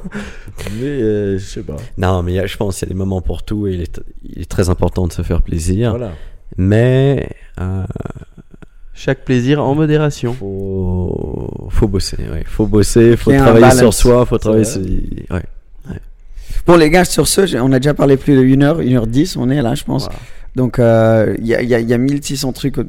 Mais euh, je sais pas. Non, mais il y a- je pense qu'il y a des moments pour tout et il est, il est très important de se faire plaisir. Voilà. Mais euh, Chaque plaisir en modération. faut, faut bosser, ouais. Faut bosser, faut travailler sur soi, faut travailler sur. Ouais. Bon, les gars, sur ce, on a déjà parlé plus de 1 heure, 1 heure 10, on est là, je pense. Voilà. Donc, euh, il y, a, il y a- y a 1600 trucs euh,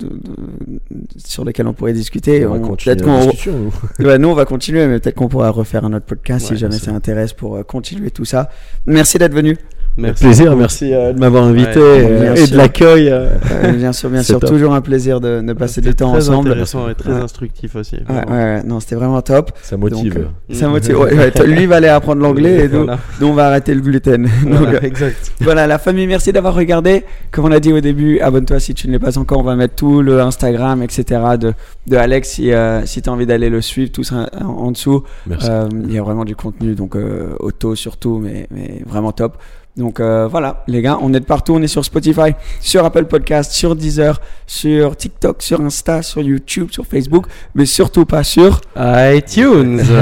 sur lesquels on pourrait discuter. On va On- continuer peut-être qu'on. Ouais, nous, on va continuer, mais peut-être qu'on pourra refaire un autre podcast si jamais ça intéresse pour euh, continuer tout ça. Merci d'être venu. Merci. Plaisir, merci euh, de m'avoir invité Ouais, et de l'accueil. euh. Euh, bien sûr, bien sûr. top. Toujours un plaisir de, de passer du temps très ensemble. intéressant et très Ouais. instructif aussi. Ouais, vraiment. ouais, ouais. non, c'était vraiment top. Ça motive. Donc, euh, Ça motive. Ouais, ouais, toi, lui va aller apprendre l'anglais et nous, Voilà. nous, on va arrêter le gluten. Donc, Voilà, euh, exact. voilà, la famille, merci d'avoir regardé. Comme on a dit au début, abonne-toi si tu ne l'es pas encore. On va mettre tout le Instagram, etc. de, de Alex si, euh, si tu as envie d'aller le suivre, tout ça en, en dessous. Merci. Euh, Il y a vraiment du contenu, donc euh, auto surtout, mais, mais vraiment top. Donc euh, voilà, les gars, on est de partout. On est sur Spotify, sur Apple Podcast, sur Deezer, sur TikTok, sur Insta, sur YouTube, sur Facebook, mais surtout pas sur. iTunes.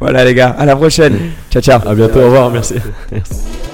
Voilà, les gars, à la prochaine. Ciao, ciao. À bientôt, au revoir, merci.